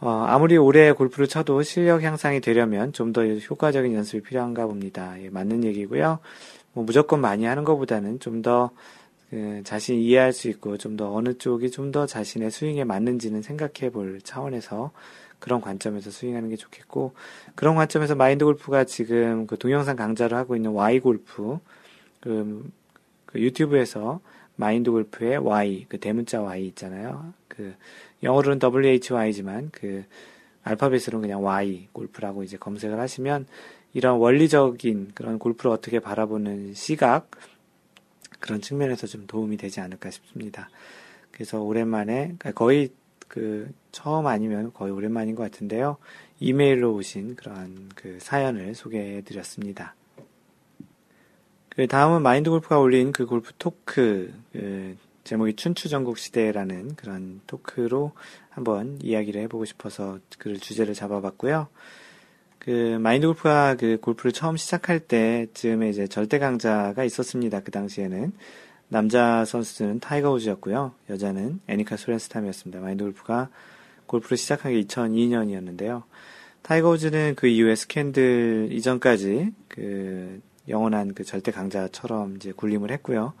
어, 아무리 오래 골프를 쳐도 실력 향상이 되려면 좀 더 효과적인 연습이 필요한가 봅니다. 예, 맞는 얘기고요. 뭐 무조건 많이 하는 것보다는 좀더 그 자신이 이해할 수 있고 좀 더 어느 쪽이 좀 더 자신의 스윙에 맞는지는 생각해 볼 차원에서 그런 관점에서 스윙하는 게 좋겠고 그런 관점에서 마인드 골프가 지금 그 동영상 강좌를 하고 있는 Y 골프 그, 그 유튜브에서 마인드 골프의 Y 그 대문자 Y 있잖아요. 그 영어로는 WHY지만 그 알파벳으로는 그냥 Y 골프라고 이제 검색을 하시면 이런 원리적인 그런 골프를 어떻게 바라보는 시각 그런 측면에서 좀 도움이 되지 않을까 싶습니다. 그래서 오랜만에 그러니까 거의 그 처음 아니면 거의 오랜만인 것 같은데요. 이메일로 오신 그런 그 사연을 소개해 드렸습니다. 그 다음은 마인드 골프가 올린 그 골프 토크 그 제목이 춘추전국 시대라는 그런 토크로 한번 이야기를 해보고 싶어서 그 주제를 잡아봤고요. 그 마인드 골프가 그 골프를 처음 시작할 때쯤에 이제 절대 강자가 있었습니다. 그 당시에는 남자 선수는 타이거 우즈였고요. 여자는 애니카 소렌스탐이었습니다. 마인드 골프가 골프를 시작한 게 2002년이었는데요. 타이거 우즈는 그 이후에 스캔들 이전까지 그 영원한 그 절대 강자처럼 이제 군림을 했고요.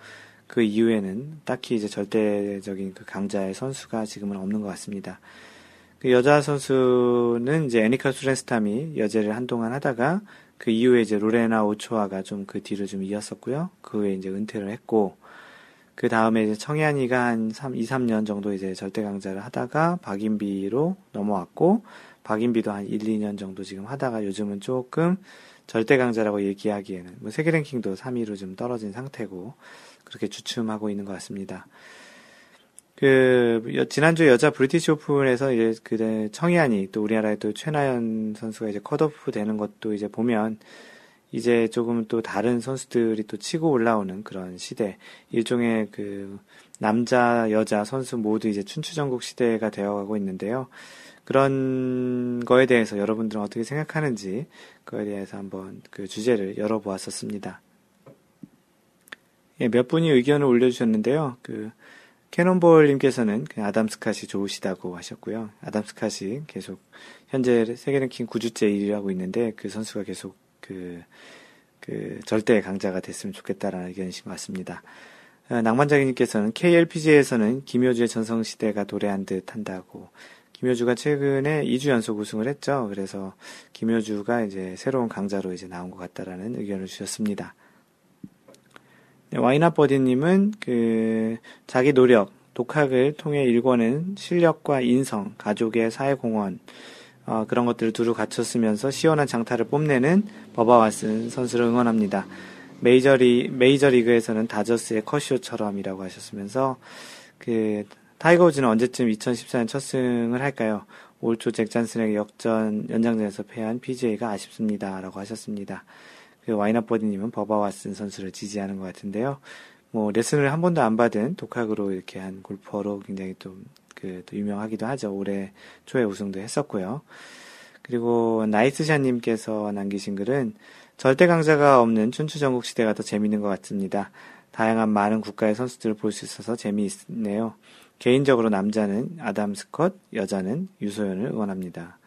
그 이후에는 딱히 이제 절대적인 그 강자의 선수가 지금은 없는 것 같습니다. 그 여자 선수는 이제 애니카 소렌스탐이 여제를 한동안 하다가 그 이후에 이제 로레나 오초아가 좀 그 뒤를 좀 이었었고요. 그 후에 이제 은퇴를 했고 그 다음에 이제 청해안이가 한 3, 2, 3년 정도 이제 절대 강자를 하다가 박인비로 넘어왔고 박인비도 한 1, 2년 정도 지금 하다가 요즘은 조금 절대 강자라고 얘기하기에는 뭐 세계 랭킹도 3위로 좀 떨어진 상태고 그렇게 주춤하고 있는 것 같습니다. 그 지난주 여자 브리티시 오픈에서 이제 그 청이안이 또 우리나라의 또 최나연 선수가 이제 컷오프 되는 것도 이제 보면 이제 조금 또 다른 선수들이 또 치고 올라오는 그런 시대 일종의 그 남자 여자 선수 모두 이제 춘추전국 시대가 되어가고 있는데요. 그런 거에 대해서 여러분들은 어떻게 생각하는지 그거에 대해서 한번 그 주제를 열어보았었습니다. 예, 몇 분이 의견을 올려주셨는데요. 그 캐논볼님께서는 그 아담 스캇이 좋으시다고 하셨고요. 아담 스캇이 계속 현재 세계 랭킹 9주째 1위를 하고 있는데 그 선수가 계속 그, 그 절대 강자가 됐으면 좋겠다라는 의견이신 것 같습니다. 어, 낭만장님께서는 KLPG에서는 김효주의 전성시대가 도래한 듯 한다고. 김효주가 최근에 2주 연속 우승을 했죠. 그래서 김효주가 이제 새로운 강자로 이제 나온 것 같다라는 의견을 주셨습니다. 네, 와이나버디님은 그 자기 노력, 독학을 통해 일궈낸 실력과 인성, 가족의 사회공헌, 어, 그런 것들을 두루 갖췄으면서 시원한 장타를 뽐내는 버바 왓슨 선수를 응원합니다. 메이저리, 메이저리그에서는 다저스의 커쇼처럼이라고 하셨으면서 그 타이거 우즈는 언제쯤 2014년 첫 승을 할까요? 올 초 잭 잔슨에게 역전 연장전에서 패한 PGA가 아쉽습니다. 라고 하셨습니다. 그 와이너버디님은 버바 왓슨 선수를 지지하는 것 같은데요. 뭐 레슨을 한 번도 안 받은 독학으로 이렇게 한 골퍼로 굉장히 좀 그, 또 유명하기도 하죠. 올해 초에 우승도 했었고요. 그리고 나이스샤님께서 남기신 글은 절대 강자가 없는 춘추 전국 시대가 더 재밌는 것 같습니다. 다양한 많은 국가의 선수들을 볼 수 있어서 재미있네요. 개인적으로 남자는 아담 스컷, 여자는 유소연을 응원합니다.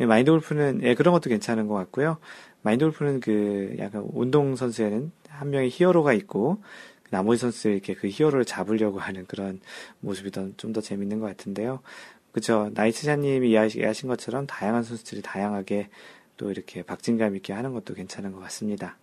마인드 골프는 예, 그런 것도 괜찮은 것 같고요. 마인드 골프는 그 약간 운동 선수에는 한 명의 히어로가 있고 나머지 선수 이렇게 그 히어로를 잡으려고 하는 그런 모습이 좀 더 재밌는 것 같은데요. 그죠. 나이트샤님이 이야기하신 것처럼 다양한 선수들이 다양하게 또 이렇게 박진감 있게 하는 것도 괜찮은 것 같습니다.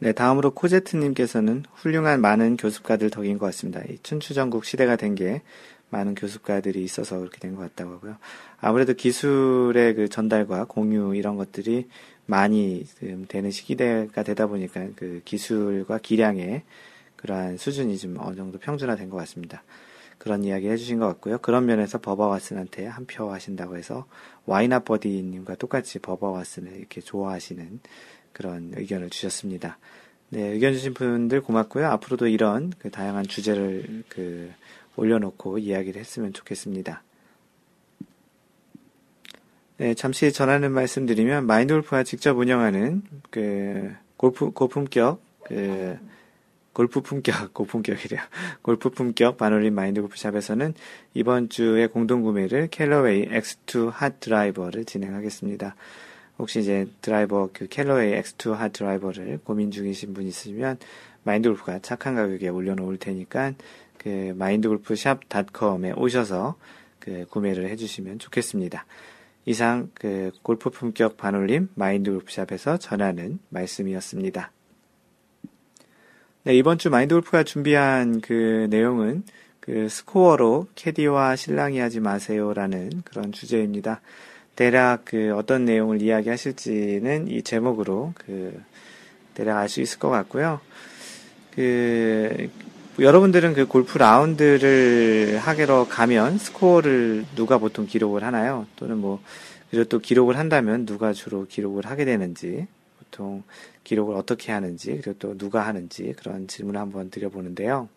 네, 다음으로 코제트님께서는 훌륭한 많은 교습가들 덕인 것 같습니다. 이 춘추전국 시대가 된 게 많은 교습가들이 있어서 그렇게 된 것 같다고 하고요. 아무래도 기술의 그 전달과 공유 이런 것들이 많이 되는 시기대가 되다 보니까 그 기술과 기량의 그러한 수준이 좀 어느 정도 평준화된 것 같습니다. 그런 이야기 해주신 것 같고요. 그런 면에서 버버 왓슨한테 한 표 하신다고 해서 와이나 버디님과 똑같이 버버 왓슨을 이렇게 좋아하시는 그런 의견을 주셨습니다. 네, 의견 주신 분들 고맙고요. 앞으로도 이런 그 다양한 주제를 그 올려놓고 이야기를 했으면 좋겠습니다. 네, 잠시 전하는 말씀 드리면 마인드 골프가 직접 운영하는 그 골프 고품격 그 골프 품격 [LAUGHS] 고품격이래요. 골프 품격 반올림 마인드 골프샵에서는 이번 주에 공동 구매를 캘러웨이 X2 핫 드라이버를 진행하겠습니다. 혹시 이제 드라이버 그 캘러웨이 X2 핫 드라이버를 고민 중이신 분 있으면 마인드 골프가 착한 가격에 올려놓을 테니까 그 마인드골프샵닷컴에 오셔서 그 구매를 해주시면 좋겠습니다. 이상 그 골프 품격 반올림 마인드 골프샵에서 전하는 말씀이었습니다. 네, 이번 주 마인드 골프가 준비한 그 내용은 그 스코어로 캐디와 신랑이 하지 마세요라는 그런 주제입니다. 대략 그 어떤 내용을 이야기하실지는 이 제목으로 그 대략 알 수 있을 것 같고요. 그 여러분들은 그 골프 라운드를 하게로 가면 스코어를 누가 보통 기록을 하나요? 또는 뭐, 그리고 또 기록을 한다면 누가 주로 기록을 하게 되는지, 보통 기록을 어떻게 하는지, 그리고 또 누가 하는지 그런 질문을 한번 드려보는데요.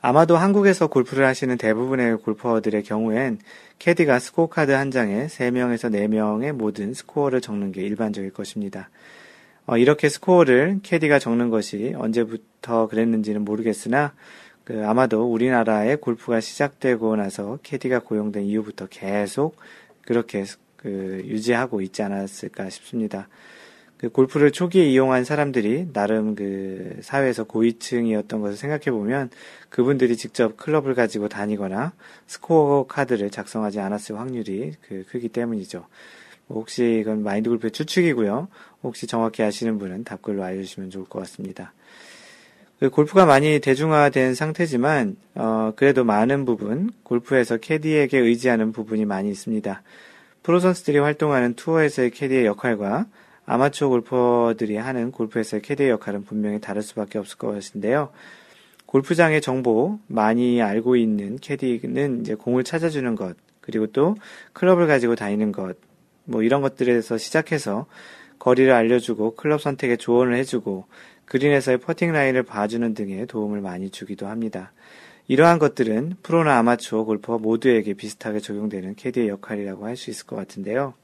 아마도 한국에서 골프를 하시는 대부분의 골퍼들의 경우엔 캐디가 스코어 카드 한 장에 3명에서 4명의 모든 스코어를 적는 게 일반적일 것입니다. 어, 이렇게 스코어를 캐디가 적는 것이 언제부터 그랬는지는 모르겠으나 그 아마도 우리나라의 골프가 시작되고 나서 캐디가 고용된 이후부터 계속 그렇게 그 유지하고 있지 않았을까 싶습니다. 그 골프를 초기에 이용한 사람들이 나름 그 사회에서 고위층이었던 것을 생각해 보면 그분들이 직접 클럽을 가지고 다니거나 스코어 카드를 작성하지 않았을 확률이 그 크기 때문이죠. 혹시 이건 마인드 골프의 추측이고요. 혹시 정확히 아시는 분은 답글로 알려주시면 좋을 것 같습니다. 그 골프가 많이 대중화된 상태지만 어, 그래도 많은 부분 골프에서 캐디에게 의지하는 부분이 많이 있습니다. 프로 선수들이 활동하는 투어에서의 캐디의 역할과 아마추어 골퍼들이 하는 골프에서의 캐디의 역할은 분명히 다를 수밖에 없을 것인데요. 골프장의 정보 많이 알고 있는 캐디는 이제 공을 찾아주는 것, 그리고 또 클럽을 가지고 다니는 것, 뭐 이런 것들에서 시작해서 거리를 알려주고 클럽 선택에 조언을 해주고 그린에서의 퍼팅 라인을 봐주는 등의 도움을 많이 주기도 합니다. 이러한 것들은 프로나 아마추어 골퍼 모두에게 비슷하게 적용되는 캐디의 역할이라고 할 수 있을 것 같은데요.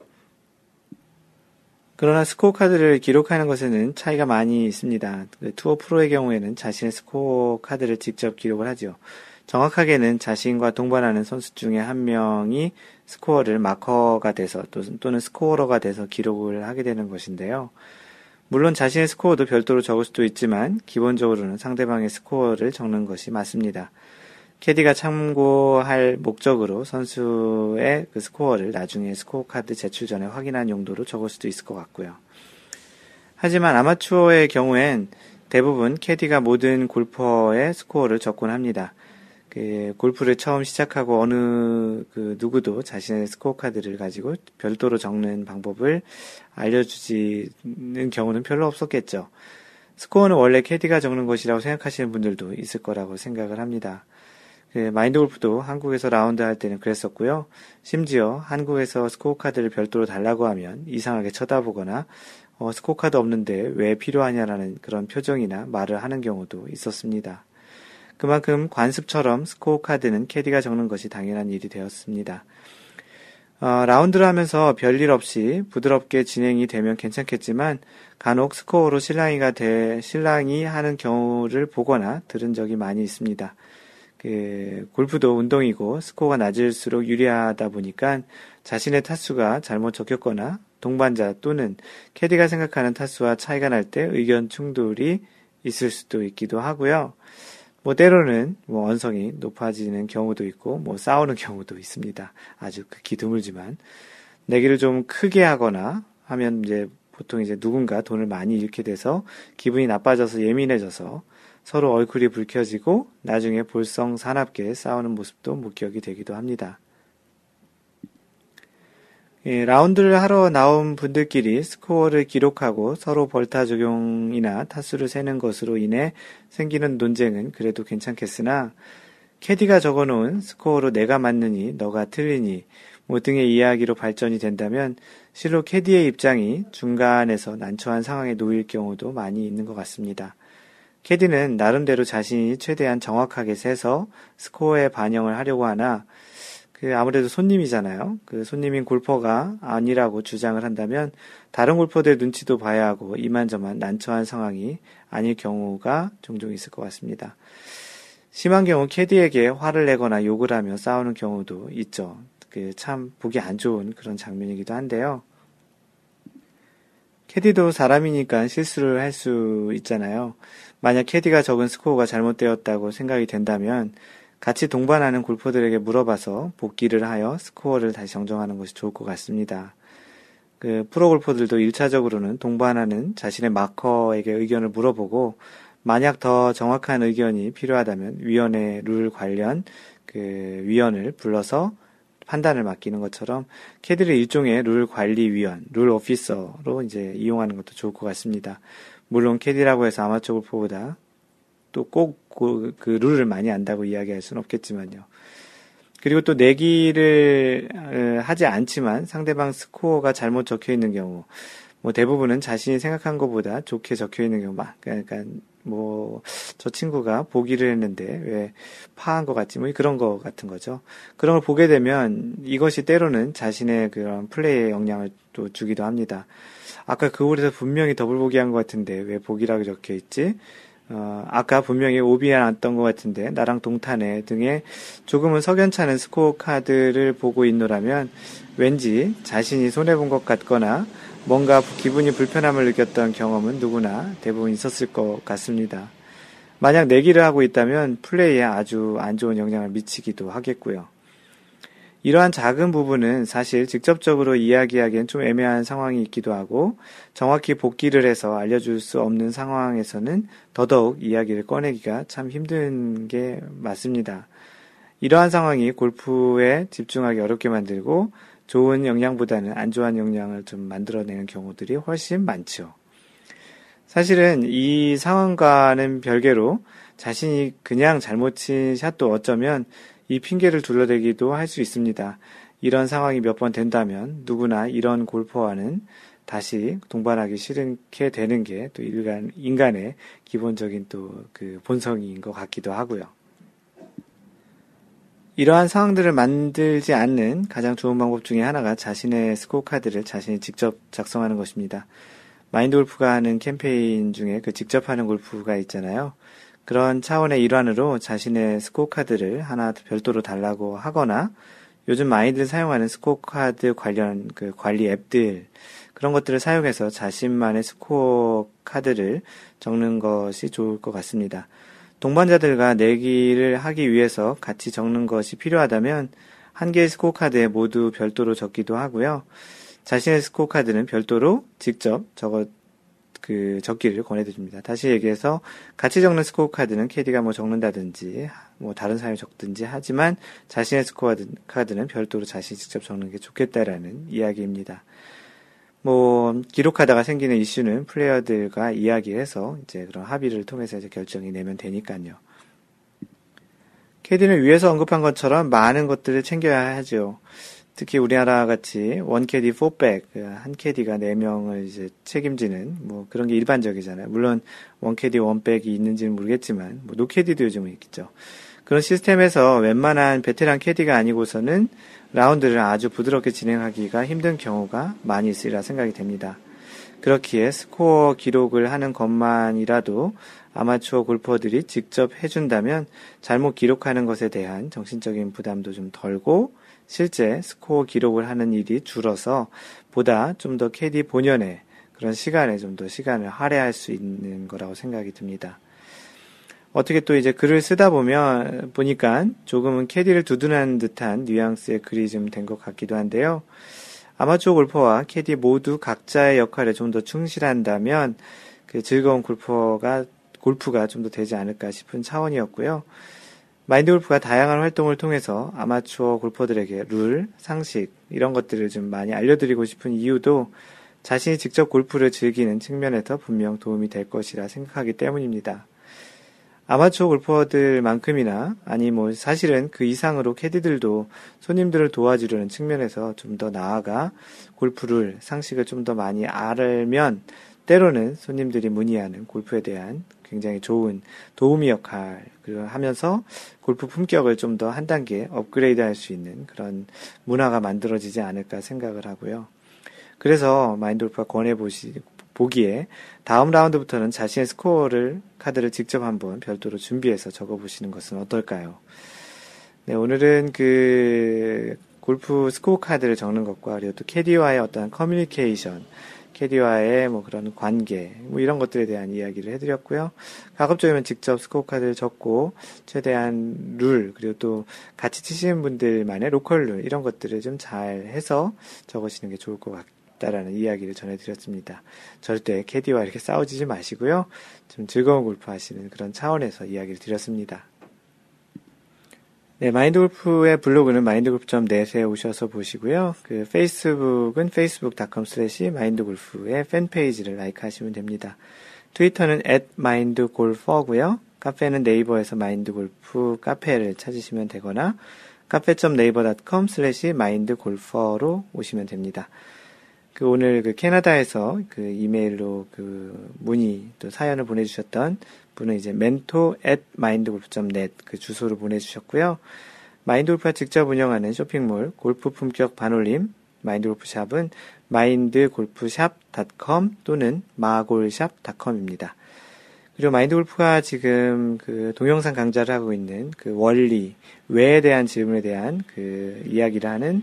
그러나 스코어 카드를 기록하는 것에는 차이가 많이 있습니다. 그 투어 프로의 경우에는 자신의 스코어 카드를 직접 기록을 하죠. 정확하게는 자신과 동반하는 선수 중에 한 명이 스코어를 마커가 돼서 또는 scorer가 돼서 기록을 하게 되는 것인데요. 물론 자신의 스코어도 별도로 적을 수도 있지만 기본적으로는 상대방의 스코어를 적는 것이 맞습니다. 캐디가 참고할 목적으로 선수의 그 스코어를 나중에 스코어 카드 제출 전에 확인한 용도로 적을 수도 있을 것 같고요. 하지만 아마추어의 경우엔 대부분 캐디가 모든 골퍼의 스코어를 적곤 합니다. 그 골프를 처음 시작하고 어느 그 누구도 자신의 스코어 카드를 가지고 별도로 적는 방법을 알려주지는 경우는 별로 없었겠죠. 스코어는 원래 캐디가 적는 것이라고 생각하시는 분들도 있을 거라고 생각을 합니다. 그 마인드 골프도 한국에서 라운드 할 때는 그랬었고요. 심지어 한국에서 스코어 카드를 별도로 달라고 하면 이상하게 쳐다보거나 어, 스코어 카드 없는데 왜 필요하냐라는 그런 표정이나 말을 하는 경우도 있었습니다. 그만큼 관습처럼 스코어 카드는 캐디가 적는 것이 당연한 일이 되었습니다. 어, 라운드를 하면서 별일 없이 부드럽게 진행이 되면 괜찮겠지만 간혹 스코어로 실랑이가 돼 실랑이 하는 경우를 보거나 들은 적이 많이 있습니다. 그 골프도 운동이고 스코어가 낮을수록 유리하다 보니까 자신의 타수가 잘못 적혔거나 동반자 또는 캐디가 생각하는 타수와 차이가 날 때 의견 충돌이 있을 수도 있기도 하고요. 뭐 때로는 뭐 언성이 높아지는 경우도 있고 뭐 싸우는 경우도 있습니다. 아주 극히 드물지만 내기를 좀 크게 하거나 하면 이제 보통 이제 누군가 돈을 많이 잃게 돼서 기분이 나빠져서 예민해져서 서로 얼굴이 붉혀지고 나중에 볼성 사납게 싸우는 모습도 목격이 되기도 합니다. 예, 라운드를 하러 나온 분들끼리 스코어를 기록하고 서로 벌타 적용이나 타수를 세는 것으로 인해 생기는 논쟁은 그래도 괜찮겠으나 캐디가 적어놓은 스코어로 내가 맞느니 너가 틀리니 뭐 등의 이야기로 발전이 된다면 실로 캐디의 입장이 중간에서 난처한 상황에 놓일 경우도 많이 있는 것 같습니다. 캐디는 나름대로 자신이 최대한 정확하게 세서 스코어에 반영을 하려고 하나 그 아무래도 손님이잖아요. 그 손님인 골퍼가 아니라고 주장을 한다면 다른 골퍼들 눈치도 봐야 하고 이만저만 난처한 상황이 아닐 경우가 종종 있을 것 같습니다. 심한 경우 캐디에게 화를 내거나 욕을 하며 싸우는 경우도 있죠. 그 참 보기 안 좋은 그런 장면이기도 한데요. 캐디도 사람이니까 실수를 할 수 있잖아요. 만약 캐디가 적은 스코어가 잘못되었다고 생각이 된다면 같이 동반하는 골퍼들에게 물어봐서 복기를 하여 스코어를 다시 정정하는 것이 좋을 것 같습니다. 그 프로 골퍼들도 1차적으로는 동반하는 자신의 마커에게 의견을 물어보고 만약 더 정확한 의견이 필요하다면 위원회 룰 관련 그 위원을 불러서 판단을 맡기는 것처럼 캐디를 일종의 룰 관리 위원, rule officer로 이제 이용하는 것도 좋을 것 같습니다. 물론 캐디라고 해서 아마추어 골퍼보다 또꼭 그, 그 룰을 많이 안다고 이야기할 수는 없겠지만요. 그리고 또 내기를 어, 하지 않지만 상대방 스코어가 잘못 적혀 있는 경우, 뭐 대부분은 자신이 생각한 것보다 좋게 적혀 있는 경우, 그러니까 뭐 저 친구가 보기를 했는데 왜 파한 것 같지, 뭐 그런 것 같은 거죠. 그런 걸 보게 되면 이것이 때로는 자신의 그런 플레이에 영향을 또 주기도 합니다. 아까 그 홀에서 분명히 더블 보기 한 것 같은데 왜 보기라고 적혀 있지? 어, 아까 분명히 오비에 났던 것 같은데 나랑 동타네 등의 조금은 석연찮은 스코어 카드를 보고 있노라면 왠지 자신이 손해본 것 같거나 뭔가 기분이 불편함을 느꼈던 경험은 누구나 대부분 있었을 것 같습니다. 만약 내기를 하고 있다면 플레이에 아주 안 좋은 영향을 미치기도 하겠고요. 이러한 작은 부분은 사실 직접적으로 이야기하기엔 좀 애매한 상황이 있기도 하고 정확히 복귀를 해서 알려줄 수 없는 상황에서는 더더욱 이야기를 꺼내기가 참 힘든 게 맞습니다. 이러한 상황이 골프에 집중하기 어렵게 만들고 좋은 영향보다는 안 좋은 영향을 좀 만들어내는 경우들이 훨씬 많죠. 사실은 이 상황과는 별개로 자신이 그냥 잘못 친 샷도 어쩌면 이 핑계를 둘러대기도 할 수 있습니다. 이런 상황이 몇 번 된다면 누구나 이런 골퍼와는 다시 동반하기 싫게 되는 게 또 인간, 인간의 기본적인 또 그 본성인 것 같기도 하고요. 이러한 상황들을 만들지 않는 가장 좋은 방법 중에 하나가 자신의 스코어 카드를 자신이 직접 작성하는 것입니다. 마인드 골프가 하는 캠페인 중에 그 직접 하는 골프가 있잖아요. 그런 차원의 일환으로 자신의 스코어 카드를 하나 별도로 달라고 하거나 요즘 많이들 사용하는 스코어 카드 관련 그 관리 앱들 그런 것들을 사용해서 자신만의 스코어 카드를 적는 것이 좋을 것 같습니다. 동반자들과 내기를 하기 위해서 같이 적는 것이 필요하다면 한 개의 스코어 카드에 모두 별도로 적기도 하고요. 자신의 스코어 카드는 별도로 직접 적어 그 적기를 권해드립니다. 다시 얘기해서 같이 적는 스코어 카드는 캐디가 뭐 적는다든지 뭐 다른 사람이 적든지 하지만 자신의 스코어 카드는 별도로 자신이 직접 적는 게 좋겠다라는 이야기입니다. 뭐 기록하다가 생기는 이슈는 플레이어들과 이야기해서 이제 그런 합의를 통해서 이제 결정이 내면 되니까요. 캐디는 위에서 언급한 것처럼 많은 것들을 챙겨야 하죠. 특히 우리나라 같이 one 캐디 four bag 그 한 캐디가 네 명을 이제 책임지는 뭐 그런 게 일반적이잖아요. 물론 one 캐디 one bag이 있는지는 모르겠지만 뭐 no 캐디도 요즘은 있겠죠. 그런 시스템에서 웬만한 베테랑 캐디가 아니고서는 라운드를 아주 부드럽게 진행하기가 힘든 경우가 많이 있으리라 생각이 됩니다. 그렇기에 스코어 기록을 하는 것만이라도 아마추어 골퍼들이 직접 해준다면 잘못 기록하는 것에 대한 정신적인 부담도 좀 덜고 실제 스코어 기록을 하는 일이 줄어서 보다 좀 더 캐디 본연의 그런 시간에 좀 더 시간을 할애할 수 있는 거라고 생각이 듭니다. 어떻게 또 이제 글을 쓰다 보면 보니까 조금은 캐디를 두둔한 듯한 뉘앙스의 글이 좀 된 것 같기도 한데요. 아마추어 골퍼와 캐디 모두 각자의 역할에 좀 더 충실한다면 그 즐거운 골퍼가 골프가 좀 더 되지 않을까 싶은 차원이었고요. 마인드 골프가 다양한 활동을 통해서 아마추어 골퍼들에게 룰, 상식, 이런 것들을 좀 많이 알려드리고 싶은 이유도 자신이 직접 골프를 즐기는 측면에서 분명 도움이 될 것이라 생각하기 때문입니다. 아마추어 골퍼들만큼이나 아니 뭐 사실은 그 이상으로 캐디들도 손님들을 도와주려는 측면에서 좀 더 나아가 골프를 상식을 좀 더 많이 알면 때로는 손님들이 문의하는 골프에 대한 굉장히 좋은 도우미 역할을 하면서 골프 품격을 좀 더 한 단계 업그레이드 할 수 있는 그런 문화가 만들어지지 않을까 생각을 하고요. 그래서 마인드 골프가 권해 보시, 보기에 다음 라운드부터는 자신의 스코어를, 카드를 직접 한번 별도로 준비해서 적어 보시는 것은 어떨까요? 네, 오늘은 그 골프 스코어 카드를 적는 것과 그리고 또 캐디와의 어떤 커뮤니케이션, 캐디와의 뭐 그런 관계, 뭐 이런 것들에 대한 이야기를 해드렸고요. 가급적이면 직접 스코어 카드를 적고 최대한 룰, 그리고 또 같이 치시는 분들만의 로컬 룰, 이런 것들을 좀 잘 해서 적으시는 게 좋을 것 같다라는 이야기를 전해드렸습니다. 절대 캐디와 이렇게 싸우지 마시고요. 좀 즐거운 골프 하시는 그런 차원에서 이야기를 드렸습니다. 네, 마인드 골프의 블로그는 mindgolf.net에 오셔서 보시고요. 그 페이스북은 facebook.com slash 마인드골프의 팬페이지를 like 하시면 됩니다. 트위터는 at mindgolfer고요. 카페는 네이버에서 마인드골프 카페를 찾으시면 되거나 카페.naver.com slash mindgolfer로 오시면 됩니다. 그 오늘 그 캐나다에서 그 이메일로 그 문의 또 사연을 보내주셨던 분은 이제 mentor at mindgolf.net 그 주소로 보내주셨고요. 마인드골프가 직접 운영하는 쇼핑몰 골프 품격 반올림 마인드골프샵은 mindgolfshop.com 또는 마골샵.com입니다. 그리고 마인드골프가 지금 그 동영상 강좌를 하고 있는 그 원리, 왜에 대한 질문에 대한 그 이야기를 하는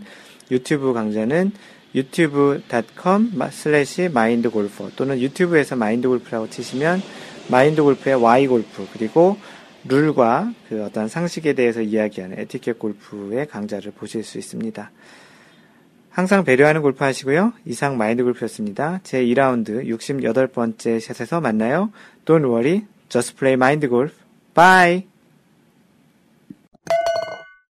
유튜브 강좌는 YouTube.com slash mindgolfer 또는 유튜브에서 마인드골프라고 치시면 마인드 골프의 Why 골프 그리고 룰과 그 어떤 상식에 대해서 이야기하는 에티켓 골프의 강좌를 보실 수 있습니다. 항상 배려하는 골프 하시고요. 이상 마인드 골프였습니다. 제 2라운드 68번째 샷에서 만나요. Don't worry, just play mind golf. Bye!